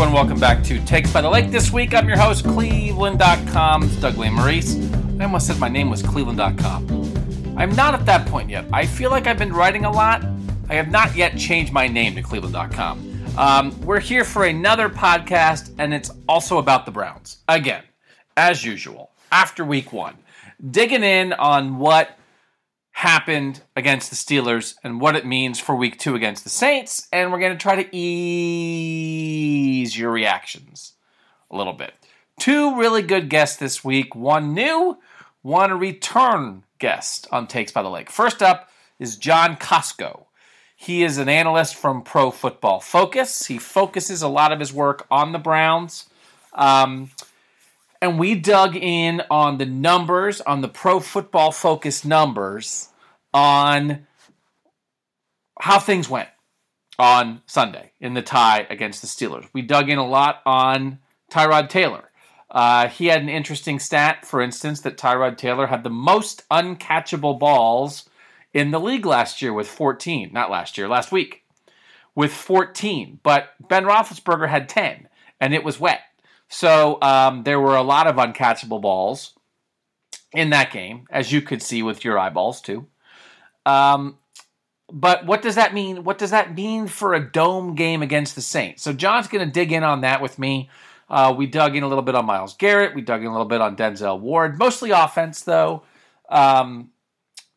everyone. Welcome back to Takes by the Lake. This week, I'm your host, Cleveland.com's Doug Lesmerises. I almost said my name was Cleveland.com. I'm not at that point yet. I feel like I've been writing a lot. I have not yet changed my name to Cleveland.com. Um, we're here for another podcast, and it's also about the Browns. Again, as usual, after week one, digging in on what happened against the Steelers and what it means for week two against the Saints. And we're going to try to ease your reactions a little bit. Two really good guests this week one new, one a return guest on Takes by the Lake. First up is John Kosko. He is an analyst from Pro Football Focus. He focuses a lot of his work on the Browns. Um, and we dug in on the numbers, on the pro football focused numbers, on how things went on Sunday in the tie against the Steelers. We dug in a lot on Tyrod Taylor. Uh, he had an interesting stat, for instance, that Tyrod Taylor had the most uncatchable balls in the league last year with 14. Not last year, last week with 14. But Ben Roethlisberger had 10, and it was wet. So um, there were a lot of uncatchable balls in that game, as you could see with your eyeballs too. Um, but what does that mean? What does that mean for a dome game against the Saints? So John's going to dig in on that with me. Uh, we dug in a little bit on Myles Garrett. We dug in a little bit on Denzel Ward. Mostly offense, though. Um,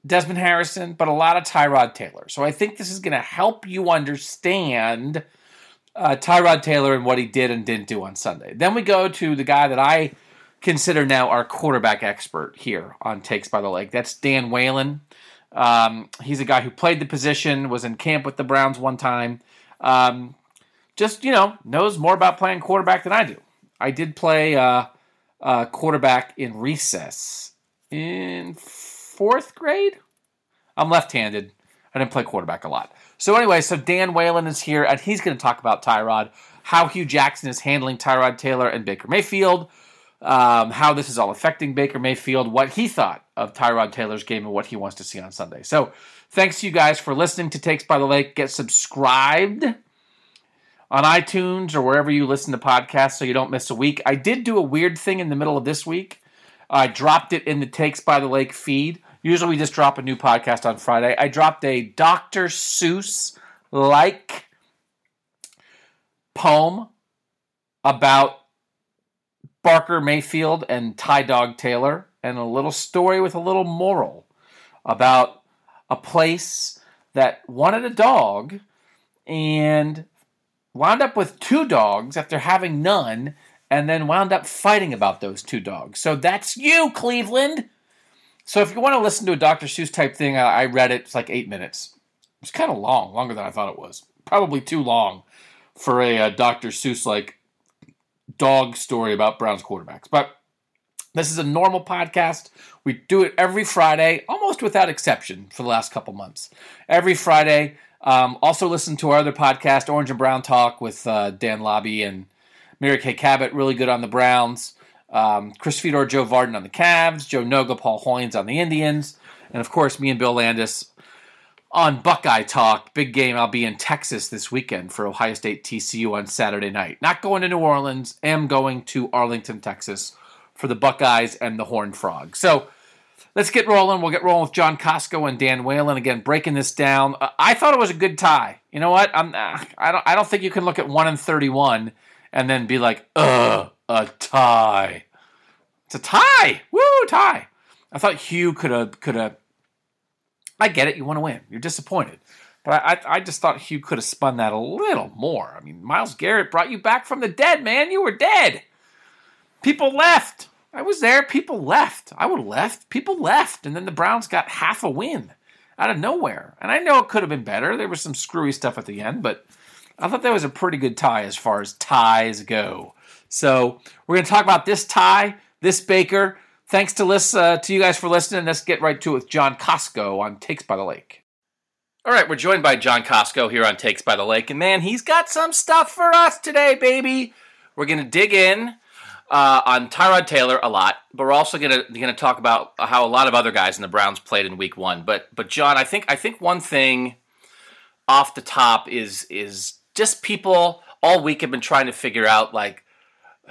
Desmond Harrison, but a lot of Tyrod Taylor. So I think this is going to help you understand uh, Tyrod Taylor and what he did and didn't do on Sunday. Then we go to the guy that I consider now our quarterback expert here on Takes by the Lake. That's Dan Whalen. Um, he's a guy who played the position, was in camp with the Browns one time. Um, just, you know, knows more about playing quarterback than I do. I did play uh, uh, quarterback in recess in fourth grade. I'm left handed. I didn't play quarterback a lot. So anyway, so Dan Whalen is here, and he's going to talk about Tyrod, how Hue Jackson is handling Tyrod Taylor and Baker Mayfield, um, how this is all affecting Baker Mayfield, what he thought of Tyrod Taylor's game, and what he wants to see on Sunday. So thanks to you guys for listening to Takes by the Lake. Get subscribed on iTunes or wherever you listen to podcasts so you don't miss a week. I did do a weird thing in the middle of this week. I dropped it in the Takes by the Lake feed Usually we just drop a new podcast on Friday. I dropped a Dr. Seuss like poem about Barker Mayfield and Ty Dog Taylor, and a little story with a little moral about a place that wanted a dog and wound up with two dogs after having none, and then wound up fighting about those two dogs. So that's you, Cleveland. So if you want to listen to a Dr. Seuss type thing, I read it. It's like eight minutes. It's kind of long, longer than I thought it was. Probably too long for a, a uh, Dr. Seuss like dog story about Browns quarterbacks. But this is a normal podcast. We do it every Friday, almost without exception, for the last couple months. Every Friday. Um, also, listen to our other podcast, Orange and Brown Talk, with uh, Dan Labbe and Mary Kay Cabot. Really good on the Browns. Um, Chris Fedor, Joe Vardon on the Cavs, Joe Noga, Paul Hoynes on the Indians, and of course me and Bill Landis on Buckeye Talk. Big game. I'll be in Texas this weekend for Ohio State TCU on Saturday night. Not going to New Orleans. Am going to Arlington, Texas for the Buckeyes and the Horned Frog. So let's get rolling. We'll get rolling with John Kosko and Dan Whalen again, breaking this down. Uh, I thought it was a good tie. You know what? I'm. Uh, I don't. I don't think you can look at one and thirty-one and then be like, ugh a tie. It's a tie. Woo, tie. I thought Hue could have could have. I get it. You want to win. You're disappointed, but I I just thought Hue could have spun that a little more. I mean, Myles Garrett brought you back from the dead, man. You were dead. People left. I was there. People left. I would have left. People left, and then the Browns got half a win out of nowhere. And I know it could have been better. There was some screwy stuff at the end, but I thought that was a pretty good tie as far as ties go. So we're going to talk about this tie, this Baker. Thanks to list, uh, to you guys for listening. Let's get right to it with John Kosko on Takes by the Lake. All right, we're joined by John Kosko here on Takes by the Lake, and man, he's got some stuff for us today, baby. We're going to dig in uh, on Tyrod Taylor a lot, but we're also going to talk about how a lot of other guys in the Browns played in Week One. But but John, I think I think one thing off the top is is just people all week have been trying to figure out like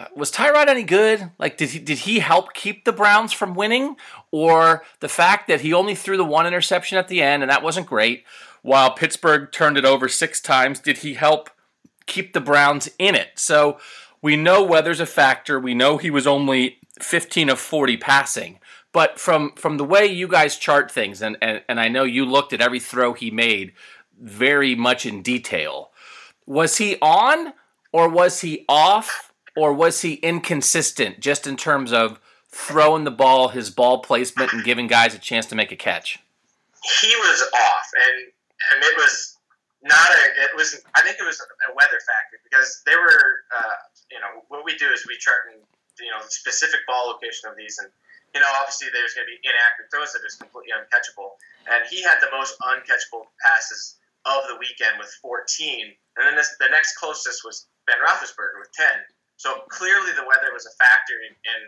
uh, was Tyrod any good? Like, did he did he help keep the Browns from winning, or the fact that he only threw the one interception at the end and that wasn't great, while Pittsburgh turned it over six times? Did he help keep the Browns in it? So we know weather's a factor. We know he was only 15 of 40 passing, but from from the way you guys chart things, and and, and I know you looked at every throw he made very much in detail. Was he on or was he off? or was he inconsistent just in terms of throwing the ball, his ball placement, and giving guys a chance to make a catch? He was off, and and it was not a. It was. I think it was a weather factor because they were. Uh, you know, what we do is we chart and you know the specific ball location of these, and you know obviously there's going to be inaccurate throws that is completely uncatchable, and he had the most uncatchable passes of the weekend with 14, and then this, the next closest was Ben Roethlisberger with 10. So clearly the weather was a factor in, in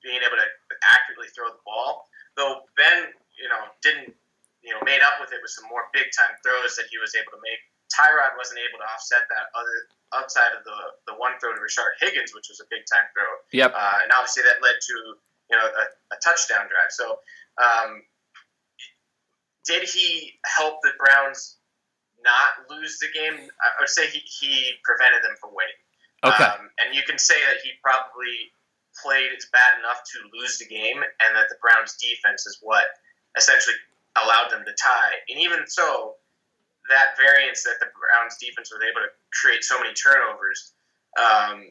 being able to accurately throw the ball. Though Ben, you know, didn't, you know, made up with it with some more big time throws that he was able to make. Tyrod wasn't able to offset that other outside of the the one throw to Rashard Higgins, which was a big time throw. Yep. Uh, and obviously that led to you know a, a touchdown drive. So um, did he help the Browns not lose the game? I would say he, he prevented them from winning. Okay. Um, and you can say that he probably played it's bad enough to lose the game, and that the Browns' defense is what essentially allowed them to tie. And even so, that variance that the Browns' defense was able to create so many turnovers, um,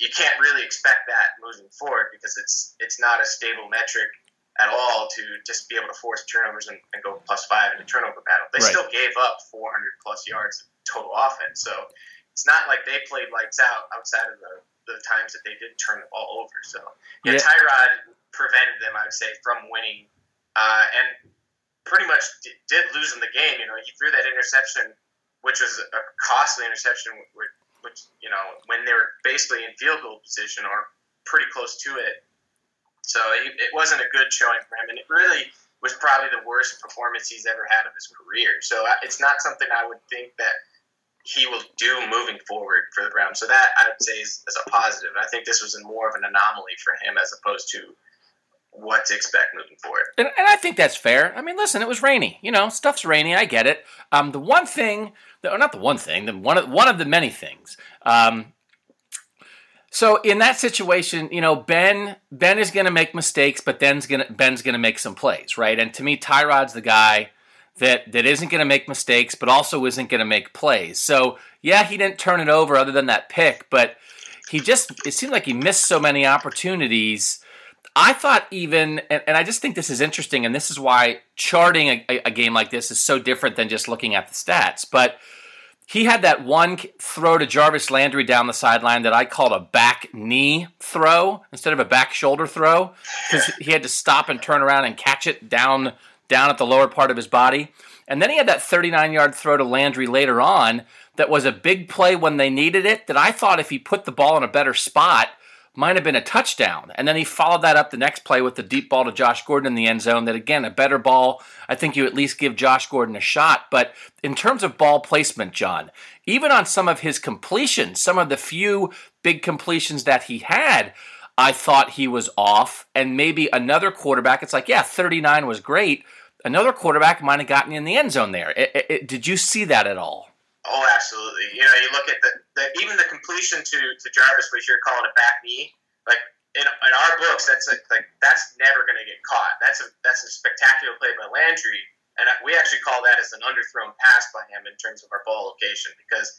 you can't really expect that moving forward because it's it's not a stable metric at all to just be able to force turnovers and, and go plus five in a turnover battle. They Right. still gave up 400 plus yards of total offense, so it's not like they played lights out outside of the, the times that they did turn the ball over. So yeah, Yeah. Tyrod prevented them, I would say, from winning, uh, and pretty much d- did lose in the game. You know, he threw that interception, which was a costly interception, which, which you know when they were basically in field goal position or pretty close to it. So it, it wasn't a good showing for him, and it really was probably the worst performance he's ever had of his career. So it's not something I would think that he will do moving forward for the Browns. So that I would say is, is a positive. I think this was more of an anomaly for him as opposed to what to expect moving forward. And, and I think that's fair. I mean, listen, it was rainy. You know, stuff's rainy. I get it. Um, the one thing, or not the one thing, the one of, one of the many things. Um, so in that situation, you know, Ben Ben is going to make mistakes, but Ben's going to Ben's going to make some plays, right? And to me, Tyrod's the guy that that isn't going to make mistakes, but also isn't going to make plays. So yeah, he didn't turn it over other than that pick, but he just it seemed like he missed so many opportunities. I thought even, and, and I just think this is interesting, and this is why charting a, a, a game like this is so different than just looking at the stats. But he had that one throw to Jarvis Landry down the sideline that I called a back knee throw instead of a back shoulder throw because he had to stop and turn around and catch it down down at the lower part of his body. And then he had that 39 yard throw to Landry later on that was a big play when they needed it. That I thought if he put the ball in a better spot, might have been a touchdown. And then he followed that up the next play with the deep ball to Josh Gordon in the end zone. That again, a better ball. I think you at least give Josh Gordon a shot. But in terms of ball placement, John, even on some of his completions, some of the few big completions that he had, I thought he was off. And maybe another quarterback, it's like, yeah, 39 was great. Another quarterback might have gotten in the end zone there. It, it, it, did you see that at all? Oh, absolutely. You know, you look at the, the even the completion to, to Jarvis, which you're calling a back knee, like in, in our books, that's a, like that's never going to get caught. That's a that's a spectacular play by Landry, and we actually call that as an underthrown pass by him in terms of our ball location because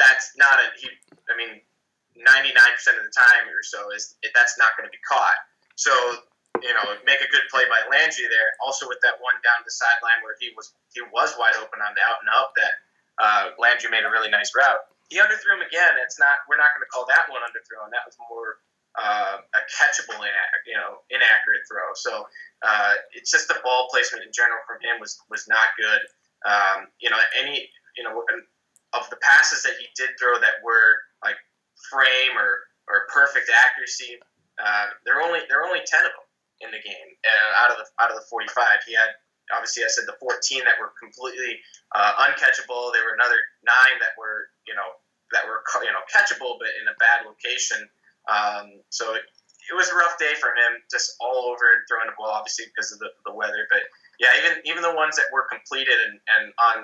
that's not a he. I mean, 99% of the time or so is that's not going to be caught. So you know, make a good play by Landry there. Also with that one down the sideline where he was he was wide open on the out and up that uh, Landry made a really nice route. He underthrew him again. It's not. We're not going to call that one underthrown. That was more uh, a catchable, inac- you know, inaccurate throw. So uh, it's just the ball placement in general from him was was not good. Um, you know, any you know of the passes that he did throw that were like frame or or perfect accuracy, uh, there are only there are only ten of them in the game uh, out of the out of the 45. He had obviously I said the 14 that were completely uh, uncatchable. There were another nine that were you know that were you know catchable, but in a bad location. Um, so it, it was a rough day for him, just all over throwing the ball, obviously because of the, the weather. But yeah, even even the ones that were completed and, and on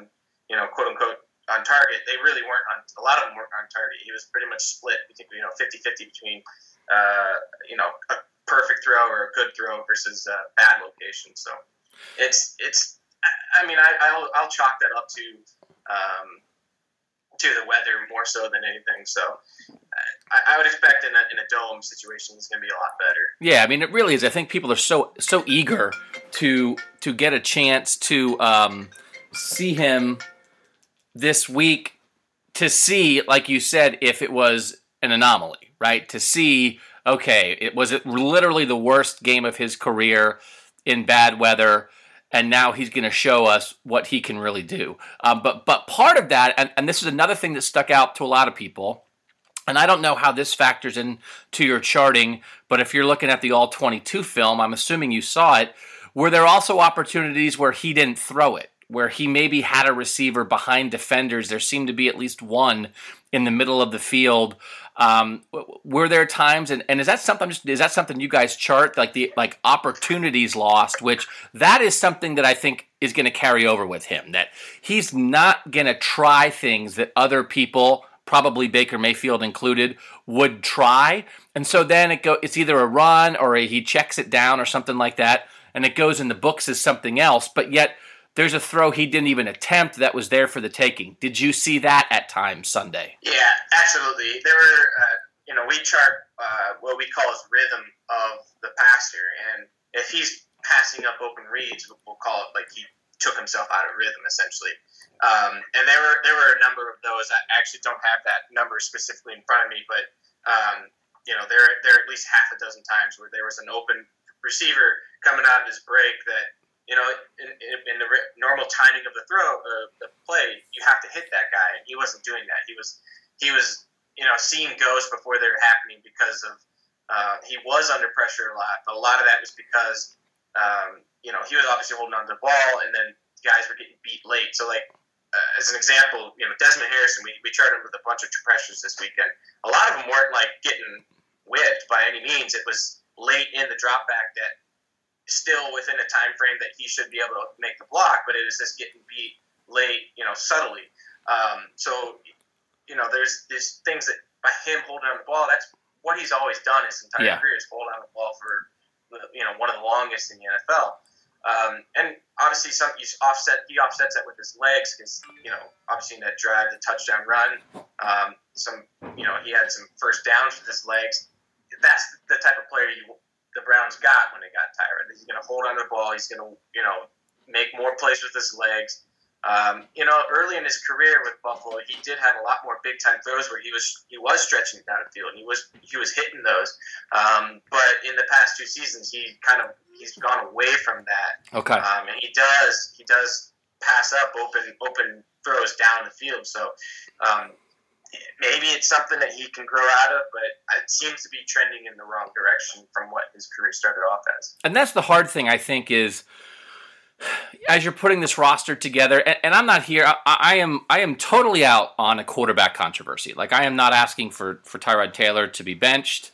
you know quote unquote on target, they really weren't on. A lot of them weren't on target. He was pretty much split, you know, 50-50 between uh, you know a perfect throw or a good throw versus a bad location. So it's it's. I mean, I, I'll I'll chalk that up to um, to the weather more so than anything. So I, I would expect in a, in a dome situation is going to be a lot better. Yeah, I mean it really is. I think people are so so eager to to get a chance to um, see him this week to see, like you said, if it was an anomaly, right? To see, okay, it was it literally the worst game of his career in bad weather and now he's going to show us what he can really do. Um, but but part of that, and, and this is another thing that stuck out to a lot of people, and I don't know how this factors into your charting, but if you're looking at the All 22 film, I'm assuming you saw it. Were there also opportunities where he didn't throw it? Where he maybe had a receiver behind defenders. There seemed to be at least one in the middle of the field um, were there times, and, and is that something? Is that something you guys chart like the like opportunities lost? Which that is something that I think is going to carry over with him. That he's not going to try things that other people, probably Baker Mayfield included, would try. And so then it go. It's either a run or a, he checks it down or something like that, and it goes in the books as something else. But yet there's a throw he didn't even attempt that was there for the taking. Did you see that at times Sunday? Yeah, absolutely. There were, uh, you know, we chart uh, what we call his rhythm of the passer, and if he's passing up open reads, we'll call it like he took himself out of rhythm essentially. Um, and there were there were a number of those. I actually don't have that number specifically in front of me, but um, you know, there there are at least half a dozen times where there was an open receiver coming out of his break that you know, in, in, the normal timing of the throw, uh, the play, you have to hit that guy, and he wasn't doing that. He was, he was, you know, seeing ghosts before they were happening because of uh, he was under pressure a lot, but a lot of that was because, um, you know, he was obviously holding on to the ball, and then guys were getting beat late. So, like, uh, as an example, you know, Desmond Harrison, we, we charted him with a bunch of pressures this weekend. A lot of them weren't like getting whipped by any means. It was late in the drop back that still within a time frame that he should be able to make the block, but it is just getting beat late, you know, subtly. Um, so, you know, there's these things that by him holding on the ball, that's what he's always done his entire yeah. career is hold on the ball for, you know, one of the longest in the NFL. Um, and obviously, some he's offset. He offsets that with his legs because you know, obviously, in that drive, the touchdown run, um, some you know, he had some first downs with his legs. That's the type of player you the Browns got when they got Tyrod. He's going to hold on the ball. He's going to, you know, make more plays with his legs. Um, you know, early in his career with Buffalo, he did have a lot more big time throws where he was he was stretching down the field. and He was he was hitting those. Um, but in the past two seasons, he kind of he's gone away from that. Okay. Um, and he does he does pass up open open throws down the field. So um, maybe it's something that he can grow out of, but it seems to be trending in the wrong direction from what his career started off as. And that's the hard thing, I think, is as you're putting this roster together, and, and I'm not here. I, I, am I am totally out on a quarterback controversy. Like I am not asking for for Tyrod Taylor to be benched.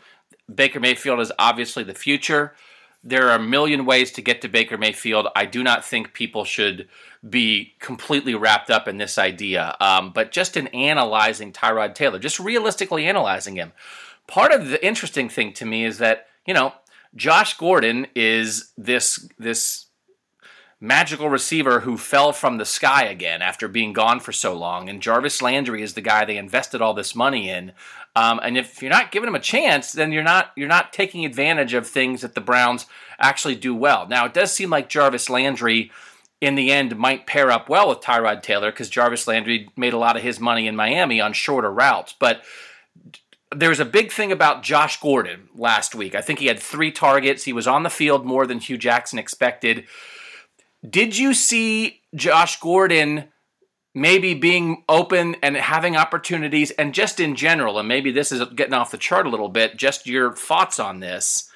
Baker Mayfield is obviously the future. There are a million ways to get to Baker Mayfield. I do not think people should be completely wrapped up in this idea. Um, but just in analyzing Tyrod Taylor, just realistically analyzing him, part of the interesting thing to me is that you know Josh Gordon is this this magical receiver who fell from the sky again after being gone for so long. And Jarvis Landry is the guy they invested all this money in. Um, and if you're not giving him a chance, then you're not you're not taking advantage of things that the Browns actually do well. Now it does seem like Jarvis Landry in the end might pair up well with Tyrod Taylor because Jarvis Landry made a lot of his money in Miami on shorter routes. But there's a big thing about Josh Gordon last week. I think he had three targets. He was on the field more than Hue Jackson expected. Did you see Josh Gordon maybe being open and having opportunities and just in general, and maybe this is getting off the chart a little bit, just your thoughts on this?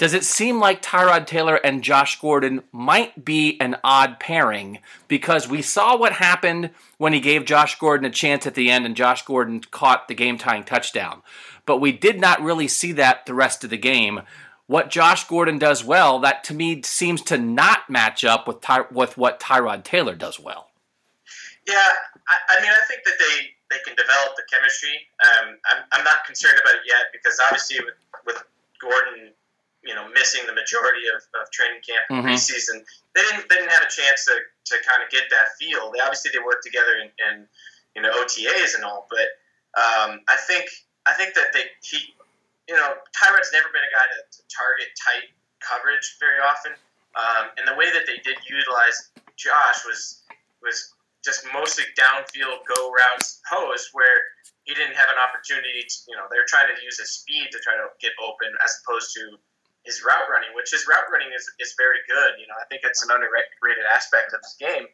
Does it seem like Tyrod Taylor and Josh Gordon might be an odd pairing because we saw what happened when he gave Josh Gordon a chance at the end and Josh Gordon caught the game tying touchdown. But we did not really see that the rest of the game. What Josh Gordon does well, that to me seems to not match up with Ty- with what Tyrod Taylor does well. Yeah, I, I mean, I think that they, they can develop the chemistry. Um, I'm, I'm not concerned about it yet because obviously with, with Gordon you know missing the majority of, of training camp and mm-hmm. preseason, they didn't they didn't have a chance to, to kind of get that feel. They obviously they worked together in, in you know OTAs and all, but um, I think I think that they he you know Tyrod's never been a guy to, to target tight coverage very often, um, and the way that they did utilize Josh was was just mostly downfield go routes post where he didn't have an opportunity to, you know, they're trying to use his speed to try to get open as opposed to his route running, which his route running is, is very good. You know, I think it's an underrated aspect of his game.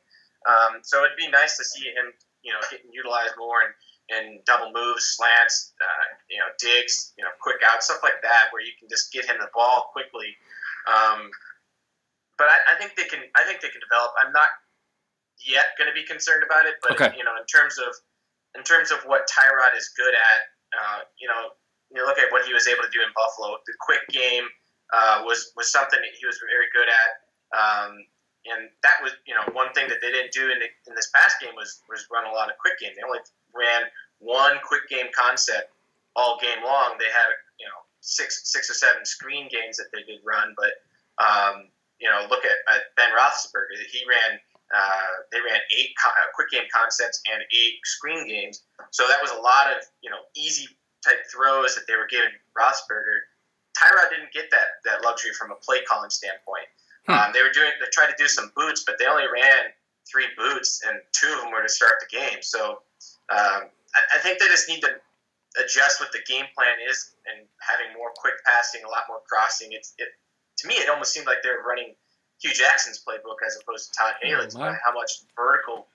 Um, so it'd be nice to see him, you know, getting utilized more and, and double moves, slants, uh, you know, digs, you know, quick out, stuff like that, where you can just get him the ball quickly. Um, but I, I, think they can. I think they can develop. I'm not yet going to be concerned about it, but okay. you know, in terms of in terms of what Tyrod is good at, uh, you know, you look at what he was able to do in Buffalo, the quick game uh, was was something that he was very good at. Um, and that was, you know, one thing that they didn't do in, the, in this past game was was run a lot of quick game. They only ran one quick game concept all game long. They had, you know, six six or seven screen games that they did run, but um, you know, look at, at Ben Roethlisberger. He ran uh, they ran eight co- uh, quick game concepts and eight screen games. So that was a lot of you know easy type throws that they were giving Roethlisberger Tyrod didn't get that that luxury from a play calling standpoint. Hmm. Um, they were doing they tried to do some boots, but they only ran three boots, and two of them were to start the game. So um, I, I, think they just need to adjust what the game plan is and having more quick passing, a lot more crossing. It's it to me it almost seemed like they were running Hue Jackson's playbook as opposed to Todd Haley's oh, by how much vertical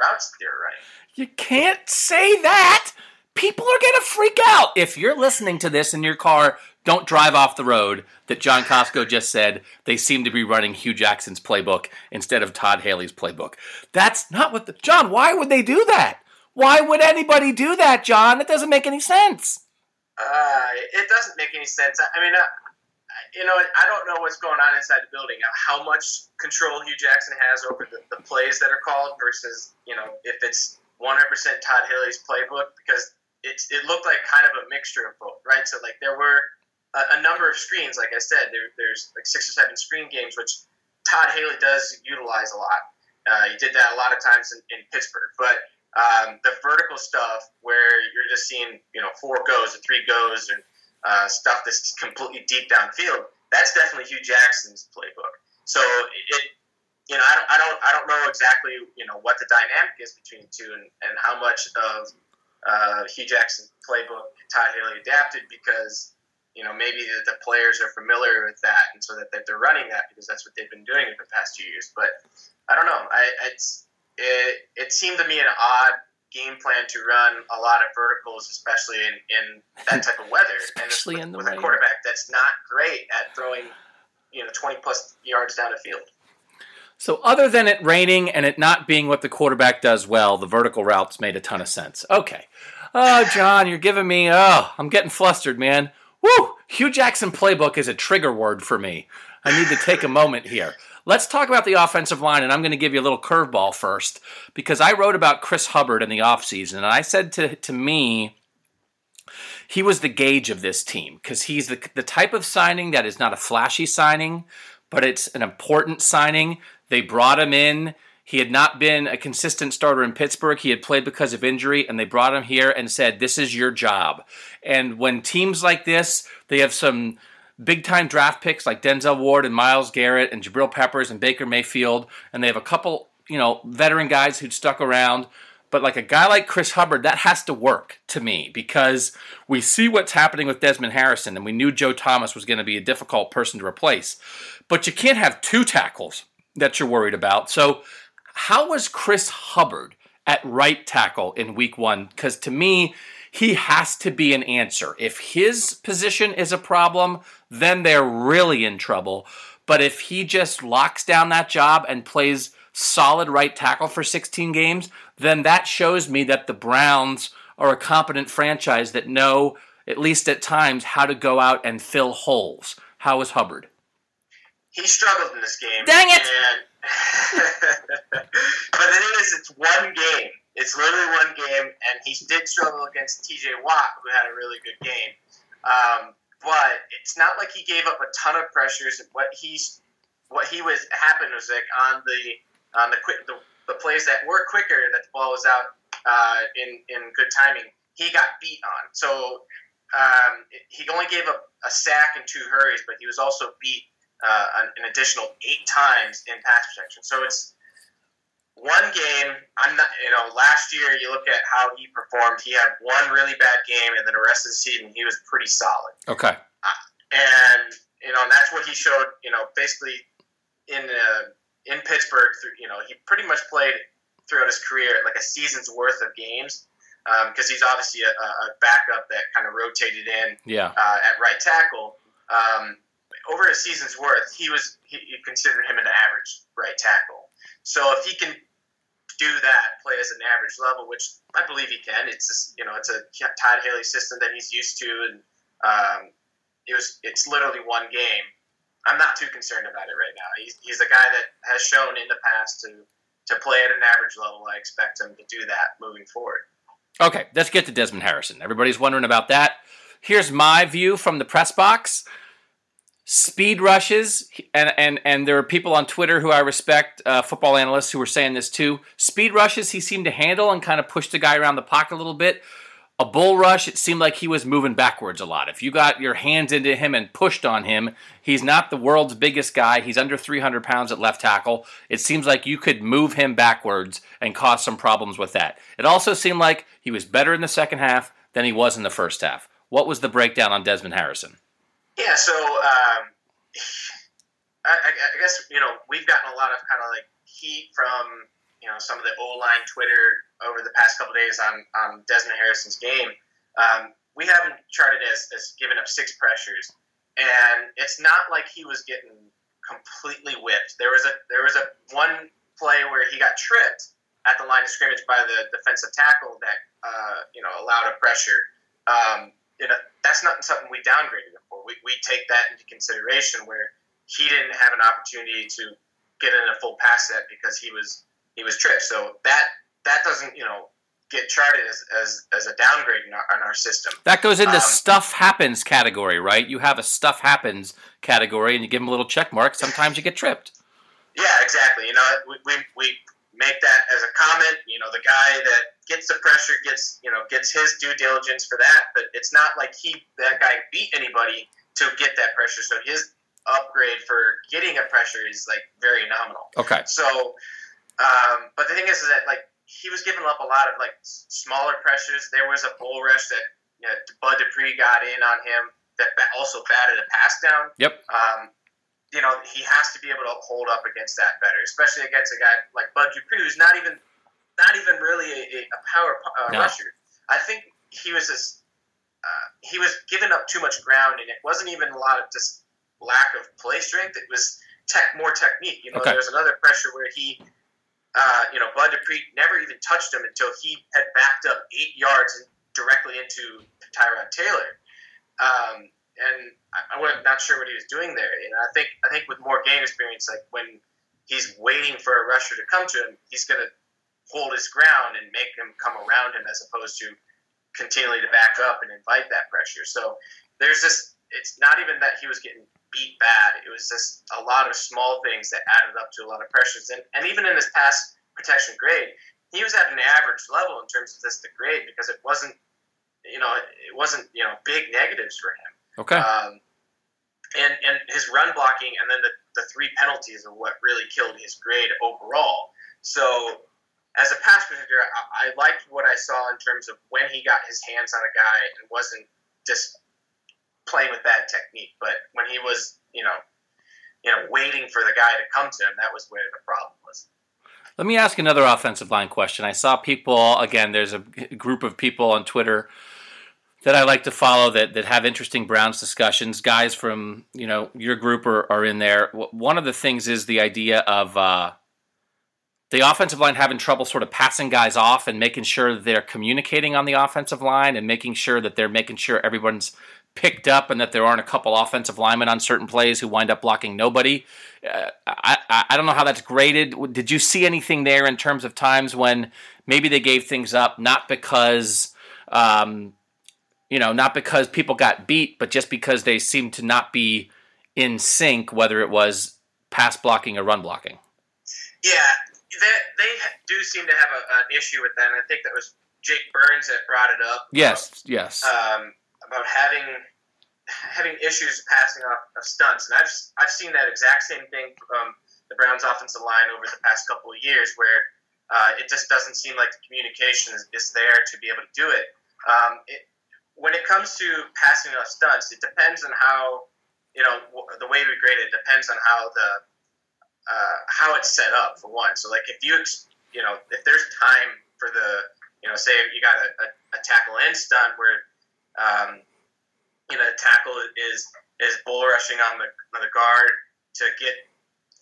routes they were running. You can't say that. People are going to freak out. If you're listening to this in your car don't drive off the road that John Kosko just said they seem to be running Hue Jackson's playbook instead of Todd Haley's playbook. That's not what the John, why would they do that? Why would anybody do that, John? It doesn't make any sense. Uh, it doesn't make any sense. I mean, uh, you know, I don't know what's going on inside the building. Uh, how much control Hue Jackson has over the, the plays that are called versus, you know, if it's 100% Todd Haley's playbook because it, it looked like kind of a mixture of both, right? So like there were a, a number of screens. Like I said, there, there's like six or seven screen games, which Todd Haley does utilize a lot. Uh, he did that a lot of times in, in Pittsburgh. But um, the vertical stuff, where you're just seeing you know four goes or three goes and uh, stuff that's completely deep downfield, that's definitely Hue Jackson's playbook. So it, you know, I don't, I don't, I don't know exactly you know what the dynamic is between the two and, and how much of uh, Hue Jackson's playbook Todd Haley adapted because you know, maybe the, the players are familiar with that, and so that, that they're running that because that's what they've been doing for the past two years. But I don't know. I it's it, it seemed to me an odd game plan to run a lot of verticals, especially in, in that type of weather, especially and in the with a quarterback that's not great at throwing, you know, twenty plus yards down the field. So, other than it raining and it not being what the quarterback does well, the vertical routes made a ton of sense. Okay. Oh, John, you're giving me, oh, I'm getting flustered, man. Woo! Hue Jackson playbook is a trigger word for me. I need to take a moment here. Let's talk about the offensive line, and I'm going to give you a little curveball first because I wrote about Chris Hubbard in the offseason, and I said to, to me, he was the gauge of this team because he's the, the type of signing that is not a flashy signing, but it's an important signing. They brought him in. He had not been a consistent starter in Pittsburgh. He had played because of injury, and they brought him here and said, This is your job. And when teams like this, they have some big time draft picks like Denzel Ward and Myles Garrett and Jabril Peppers and Baker Mayfield, and they have a couple, you know, veteran guys who'd stuck around. But like a guy like Chris Hubbard, that has to work to me because we see what's happening with Desmond Harrison, and we knew Joe Thomas was going to be a difficult person to replace. But you can't have two tackles that you're worried about. So how was Chris Hubbard at right tackle in week one? Because to me, he has to be an answer. If his position is a problem, then they're really in trouble. But if he just locks down that job and plays solid right tackle for 16 games, then that shows me that the Browns are a competent franchise that know, at least at times, how to go out and fill holes. How is Hubbard? He struggled in this game. Dang it! And but the thing is, it's one game. It's literally one game, and he did struggle against T.J. Watt, who had a really good game. Um, but it's not like he gave up a ton of pressures. What he's what he was happened was like on the on the quick the, the plays that were quicker that the ball was out uh, in in good timing. He got beat on. So um, he only gave up a sack and two hurries, but he was also beat uh, an, additional eight times in pass protection. So it's one game. I'm not, you know, last year you look at how he performed. He had one really bad game, and then the rest of the season he was pretty solid. Okay. And you know, and that's what he showed. You know, basically in uh, in Pittsburgh. You know, he pretty much played throughout his career like a season's worth of games because um, he's obviously a, a, backup that kind of rotated in yeah. uh, at right tackle. Um, over a season's worth, he was he, he considered him an average right tackle. So if he can do that, play as an average level, which I believe he can. It's just, you know it's a Todd Haley system that he's used to, and um, it was it's literally one game. I'm not too concerned about it right now. He's, he's a guy that has shown in the past to to play at an average level. I expect him to do that moving forward. Okay, let's get to Desmond Harrison. Everybody's wondering about that. Here's my view from the press box speed rushes, and and and there are people on Twitter who I respect, uh, football analysts who were saying this too. Speed rushes, he seemed to handle and kind of push the guy around the pocket a little bit. A bull rush, it seemed like he was moving backwards a lot. If you got your hands into him and pushed on him, he's not the world's biggest guy. He's under 300 pounds at left tackle. It seems like you could move him backwards and cause some problems with that. It also seemed like he was better in the second half than he was in the first half. What was the breakdown on Desmond Harrison? Yeah, so um, I, I, guess you know we've gotten a lot of kind of like heat from you know some of the O line Twitter over the past couple days on on Desmond Harrison's game. Um, we haven't charted as, as giving up six pressures, and it's not like he was getting completely whipped. There was a there was a one play where he got tripped at the line of scrimmage by the defensive tackle that uh, you know allowed a pressure. Um, you know, that's not something we downgraded We, we take that into consideration where he didn't have an opportunity to get in a full pass set because he was he was tripped. So that that doesn't you know get charted as, as, as a downgrade in our, in our system. That goes into um, stuff happens category, right? You have a stuff happens category, and you give them a little check mark. Sometimes you get tripped. Yeah, exactly. You know, we, we, we make that as a comment. You know, the guy that gets the pressure gets you know gets his due diligence for that. But it's not like he that guy beat anybody to get that pressure. So his upgrade for getting a pressure is like very nominal. Okay. So, um, but the thing is, is that like he was giving up a lot of like smaller pressures. There was a bull rush that you know, Bud Dupree got in on him that also batted a pass down. Yep. Um, you know, he has to be able to hold up against that better, especially against a guy like Bud Dupree, who's not even not even really a, a power uh, no. rusher. I think he was just uh, he was giving up too much ground, and it wasn't even a lot of just lack of play strength. It was tech more technique. You know, okay. there was another pressure where he. Uh, you know, Bud Dupree never even touched him until he had backed up eight yards directly into Tyrod Taylor. Um, and I, was not sure what he was doing there. And I think I think with more game experience, like when he's waiting for a rusher to come to him, he's going to hold his ground and make him come around him as opposed to continually to back up and invite that pressure. So there's this. It's not even that he was getting beat bad. It was just a lot of small things that added up to a lot of pressures. And, and even in his pass protection grade, he was at an average level in terms of just the grade because it wasn't, you know, it wasn't, you know, big negatives for him. Okay. Um, and and his run blocking and then the, the three penalties are what really killed his grade overall. So as a pass protector, I, I liked what I saw in terms of when he got his hands on a guy and wasn't just playing with bad technique, but when he was, you know, you know, waiting for the guy to come to him, that was where the problem was. Let me ask another offensive line question. I saw people again. There's a group of people on Twitter that I like to follow that that have interesting Browns discussions. Guys from you know your group are, are in there. One of the things is the idea of uh, the offensive line having trouble sort of passing guys off and making sure they're communicating on the offensive line and making sure that they're making sure everyone's picked up and that there aren't a couple offensive linemen on certain plays who wind up blocking nobody. Uh, I, I don't know how that's graded. Did you see anything there in terms of times when maybe they gave things up not because um, you know not because people got beat, but just because they seemed to not be in sync, whether it was pass blocking or run blocking? Yeah, they, they do seem to have a, an issue with that. And I think that was Jake Burns that brought it up. Yes, about, yes. Um, about having having issues passing off of stunts, and I've I've seen that exact same thing from the Browns' offensive line over the past couple of years, where uh, it just doesn't seem like the communication is, is there to be able to do it. Um, it. When it comes to passing off stunts, it depends on how you know the way we grade it depends on how the uh, how it's set up for one. So like if you you know if there's time for the you know say you got a, a, a tackle and stunt where um, you know the tackle is is bull rushing on the on the guard to get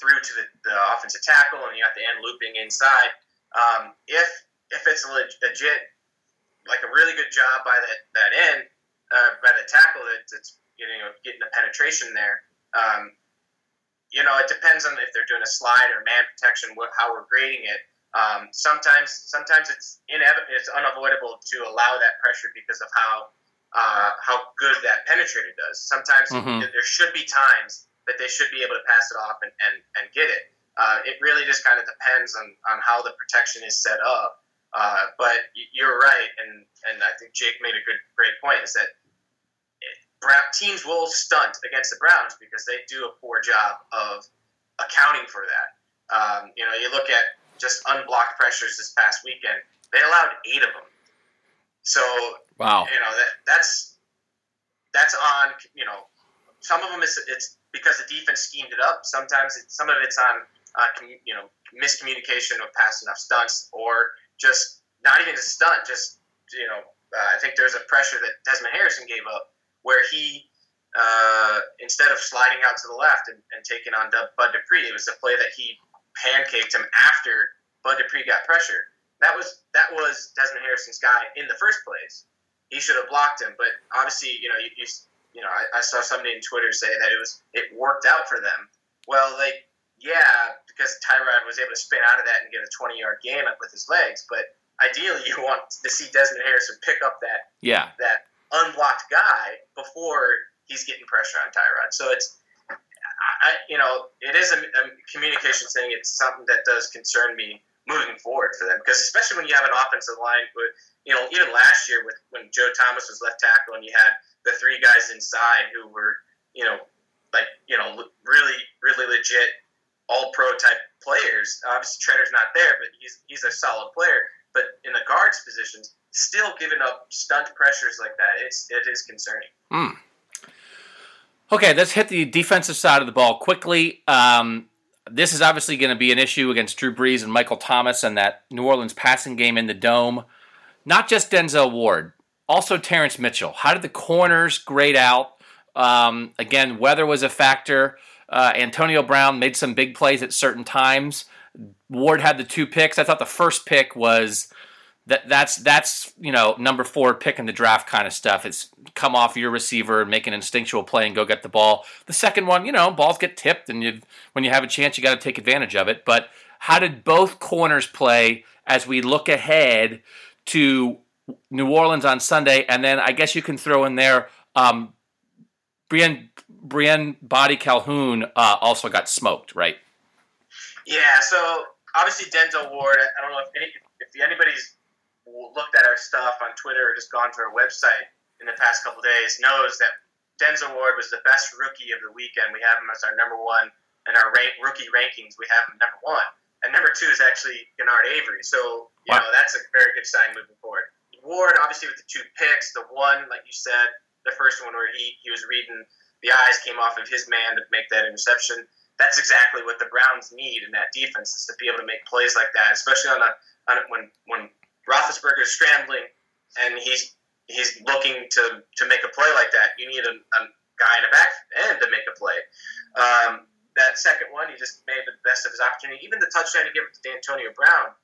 through to the, the offensive tackle and you got the end looping inside. Um, if if it's a legit like a really good job by that that end uh, by the tackle that, that's you know getting the penetration there. Um, you know, it depends on if they're doing a slide or man protection, what, how we're grading it. Um, sometimes, sometimes it's inevitable, it's unavoidable to allow that pressure because of how uh, how good that penetrator does. Sometimes mm-hmm. there should be times that they should be able to pass it off and, and, and get it. Uh, it really just kind of depends on, on how the protection is set up. Uh, but you're right, and, and I think Jake made a good great point is that Brown, teams will stunt against the Browns because they do a poor job of accounting for that. Um, you know, you look at just unblocked pressures this past weekend; they allowed eight of them. So, wow, you know that that's that's on. You know, some of them is it's because the defense schemed it up. Sometimes it, some of it's on uh, you know miscommunication of passing enough stunts, or just not even a stunt. Just you know, uh, I think there's a pressure that Desmond Harrison gave up where he uh, instead of sliding out to the left and, and taking on Bud Dupree, it was a play that he pancaked him after Bud Dupree got pressure. That was that was Desmond Harrison's guy in the first place. He should have blocked him, but obviously, you know, you, you, you know, I, I, saw somebody in Twitter say that it was it worked out for them. Well, like, yeah, because Tyrod was able to spin out of that and get a 20 yard gain up with his legs, but ideally, you want to see Desmond Harrison pick up that yeah that unblocked guy before he's getting pressure on Tyrod. So it's, I, you know, it is a, a communication thing. It's something that does concern me moving forward for them because especially when you have an offensive line with, you know, even last year with when Joe Thomas was left tackle and you had the three guys inside who were, you know, like you know, really, really legit all pro type players. Obviously, Tretter's not there, but he's he's a solid player. But in the guards positions, still giving up stunt pressures like that, it's it is concerning. Mm. Okay, let's hit the defensive side of the ball quickly. Um, this is obviously going to be an issue against Drew Brees and Michael Thomas and that New Orleans passing game in the dome. Not just Denzel Ward, also Terrance Mitchell. How did the corners grade out? Um, again, weather was a factor. Uh, Antonio Brown made some big plays at certain times. Ward had the two picks. I thought the first pick was that that's that's you know number four pick in the draft kind of stuff. It's come off your receiver and make an instinctual play and go get the ball. The second one, you know, balls get tipped and you when you have a chance, you got to take advantage of it. But how did both corners play as we look ahead to New Orleans on Sunday? And then I guess you can throw in there um, Briean Briean Boddy-Calhoun uh, also got smoked, right? Yeah. So obviously Denzel Ward. I don't know if any, if anybody's looked at our stuff on Twitter or just gone to our website in the past couple days knows that Denzel Ward was the best rookie of the weekend. We have him as our number one in our rank, rookie rankings. We have him number one, and number two is actually Genard Avery. So you wow. know that's a very good sign moving forward. Ward, obviously, with the two picks, the one like you said, the first one where he he was reading the eyes came off of his man to make that interception. That's exactly what the Browns need in that defense is to be able to make plays like that, especially on a, on a when when Roethlisberger is scrambling, and he's he's looking to to make a play like that. You need a, a guy in the back end to make a play. Um, that second one, he just made the best of his opportunity. Even the touchdown he gave it to Antonio Brown,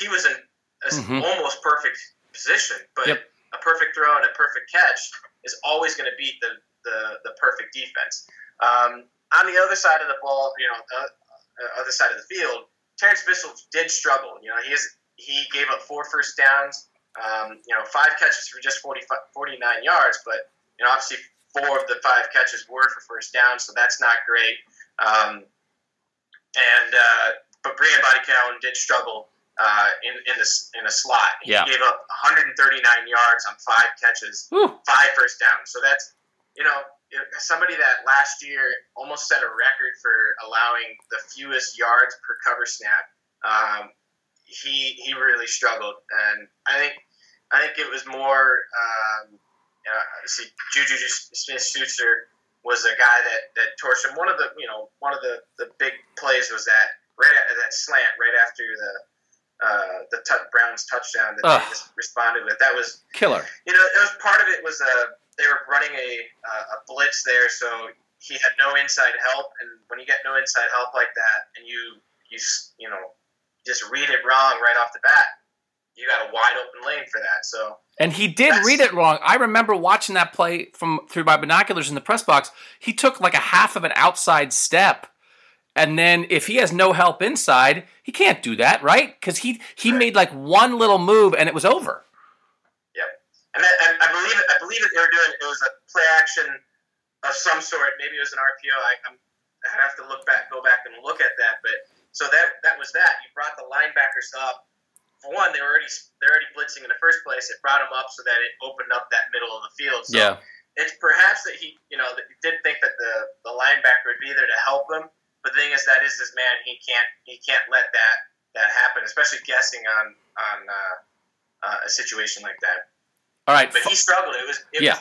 he was in an mm-hmm. almost perfect position, but yep. a perfect throw and a perfect catch is always going to beat the, the, the perfect defense. Um, on the other side of the ball, you know, uh, uh, other side of the field, Terrance Mitchell did struggle. You know, he is, he gave up four first downs, um, you know, five catches for just 40, 49 yards, but you know, obviously four of the five catches were for first down, so that's not great. Um, and uh, but Briean Boddy-Calhoun did struggle uh, in in the in a slot. He yeah. gave up 139 yards on five catches, five first downs. So that's you know somebody that last year almost set a record for allowing the fewest yards per cover snap. Um, he he really struggled, and I think I think it was more. Um, uh, see, Juju Smith-Schuster was a guy that that torched him. One of the you know one of the, the big plays was that right at, that slant right after the uh, the t- Browns touchdown that Ugh. they just responded with. That was killer. You know, it was part of it was a uh, they were running a a blitz there, so he had no inside help, and when you get no inside help like that, and you you you know just read it wrong right off the bat, you got a wide open lane for that. So and he did read it wrong. I remember watching that play from through my binoculars in the press box. He took like a half of an outside step. And then if he has no help inside, he can't do that, right? Because he he right. made like one little move and it was over. And, that, and I believe. I believe it. They were doing it was a play action of some sort. Maybe it was an RPO. I, I'm, I have to look back, go back and look at that. But so that that was that. You brought the linebackers up for one, they were already they're already blitzing in the first place. It brought them up so that it opened up that middle of the field. So yeah. It's perhaps that he, you know, that he did think that the, the linebacker would be there to help him. But the thing is, that is his man. He can't he can't let that that happen, especially guessing on on uh, uh, a situation like that. All right, but he struggled. It was it yeah.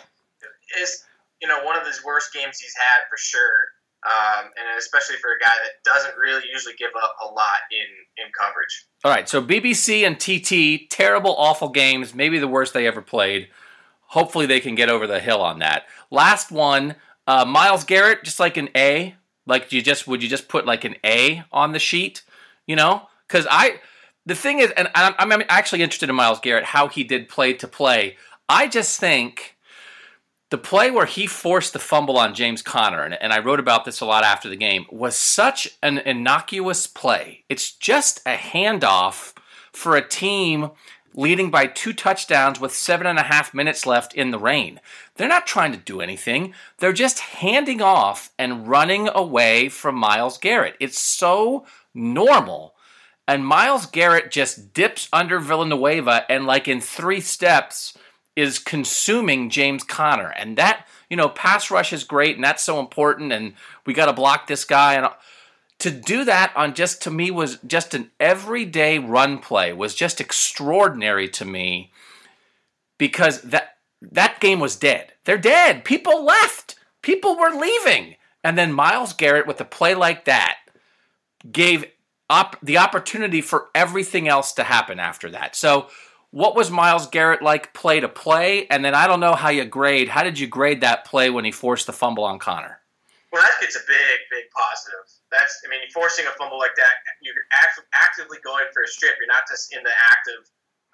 Is you know one of his worst games he's had for sure um, and especially for a guy that doesn't really usually give up a lot in in coverage. All right, so BBC and TT, terrible, awful games, maybe the worst they ever played. Hopefully, they can get over the hill on that. Last one, uh, Myles Garrett, just like an A. Like you just would you just put like an A on the sheet, you know? Because I, the thing is, and I'm, I'm actually interested in Myles Garrett how he did play to play. I just think the play where he forced the fumble on James Conner, and, and, I wrote about this a lot after the game, was such an innocuous play. It's just a handoff for a team leading by two touchdowns with seven and a half minutes left in the rain. They're not trying to do anything, they're just handing off and running away from Myles Garrett. It's so normal. And Myles Garrett just dips under Villanueva, and like in three steps, is consuming James Conner. And that, you know, pass rush is great and that's so important and we got to block this guy and to do that on just to me was just an everyday run play was just extraordinary to me because that that game was dead. They're dead. People left. People were leaving. And then Myles Garrett with a play like that gave up the opportunity for everything else to happen after that. So what was Myles Garrett like play to play? And then I don't know how you grade. How did you grade that play when he forced the fumble on Conner? Well, that gets a big, big positive. That's, I mean, forcing a fumble like that, you're act- actively going for a strip. You're not just in the act of,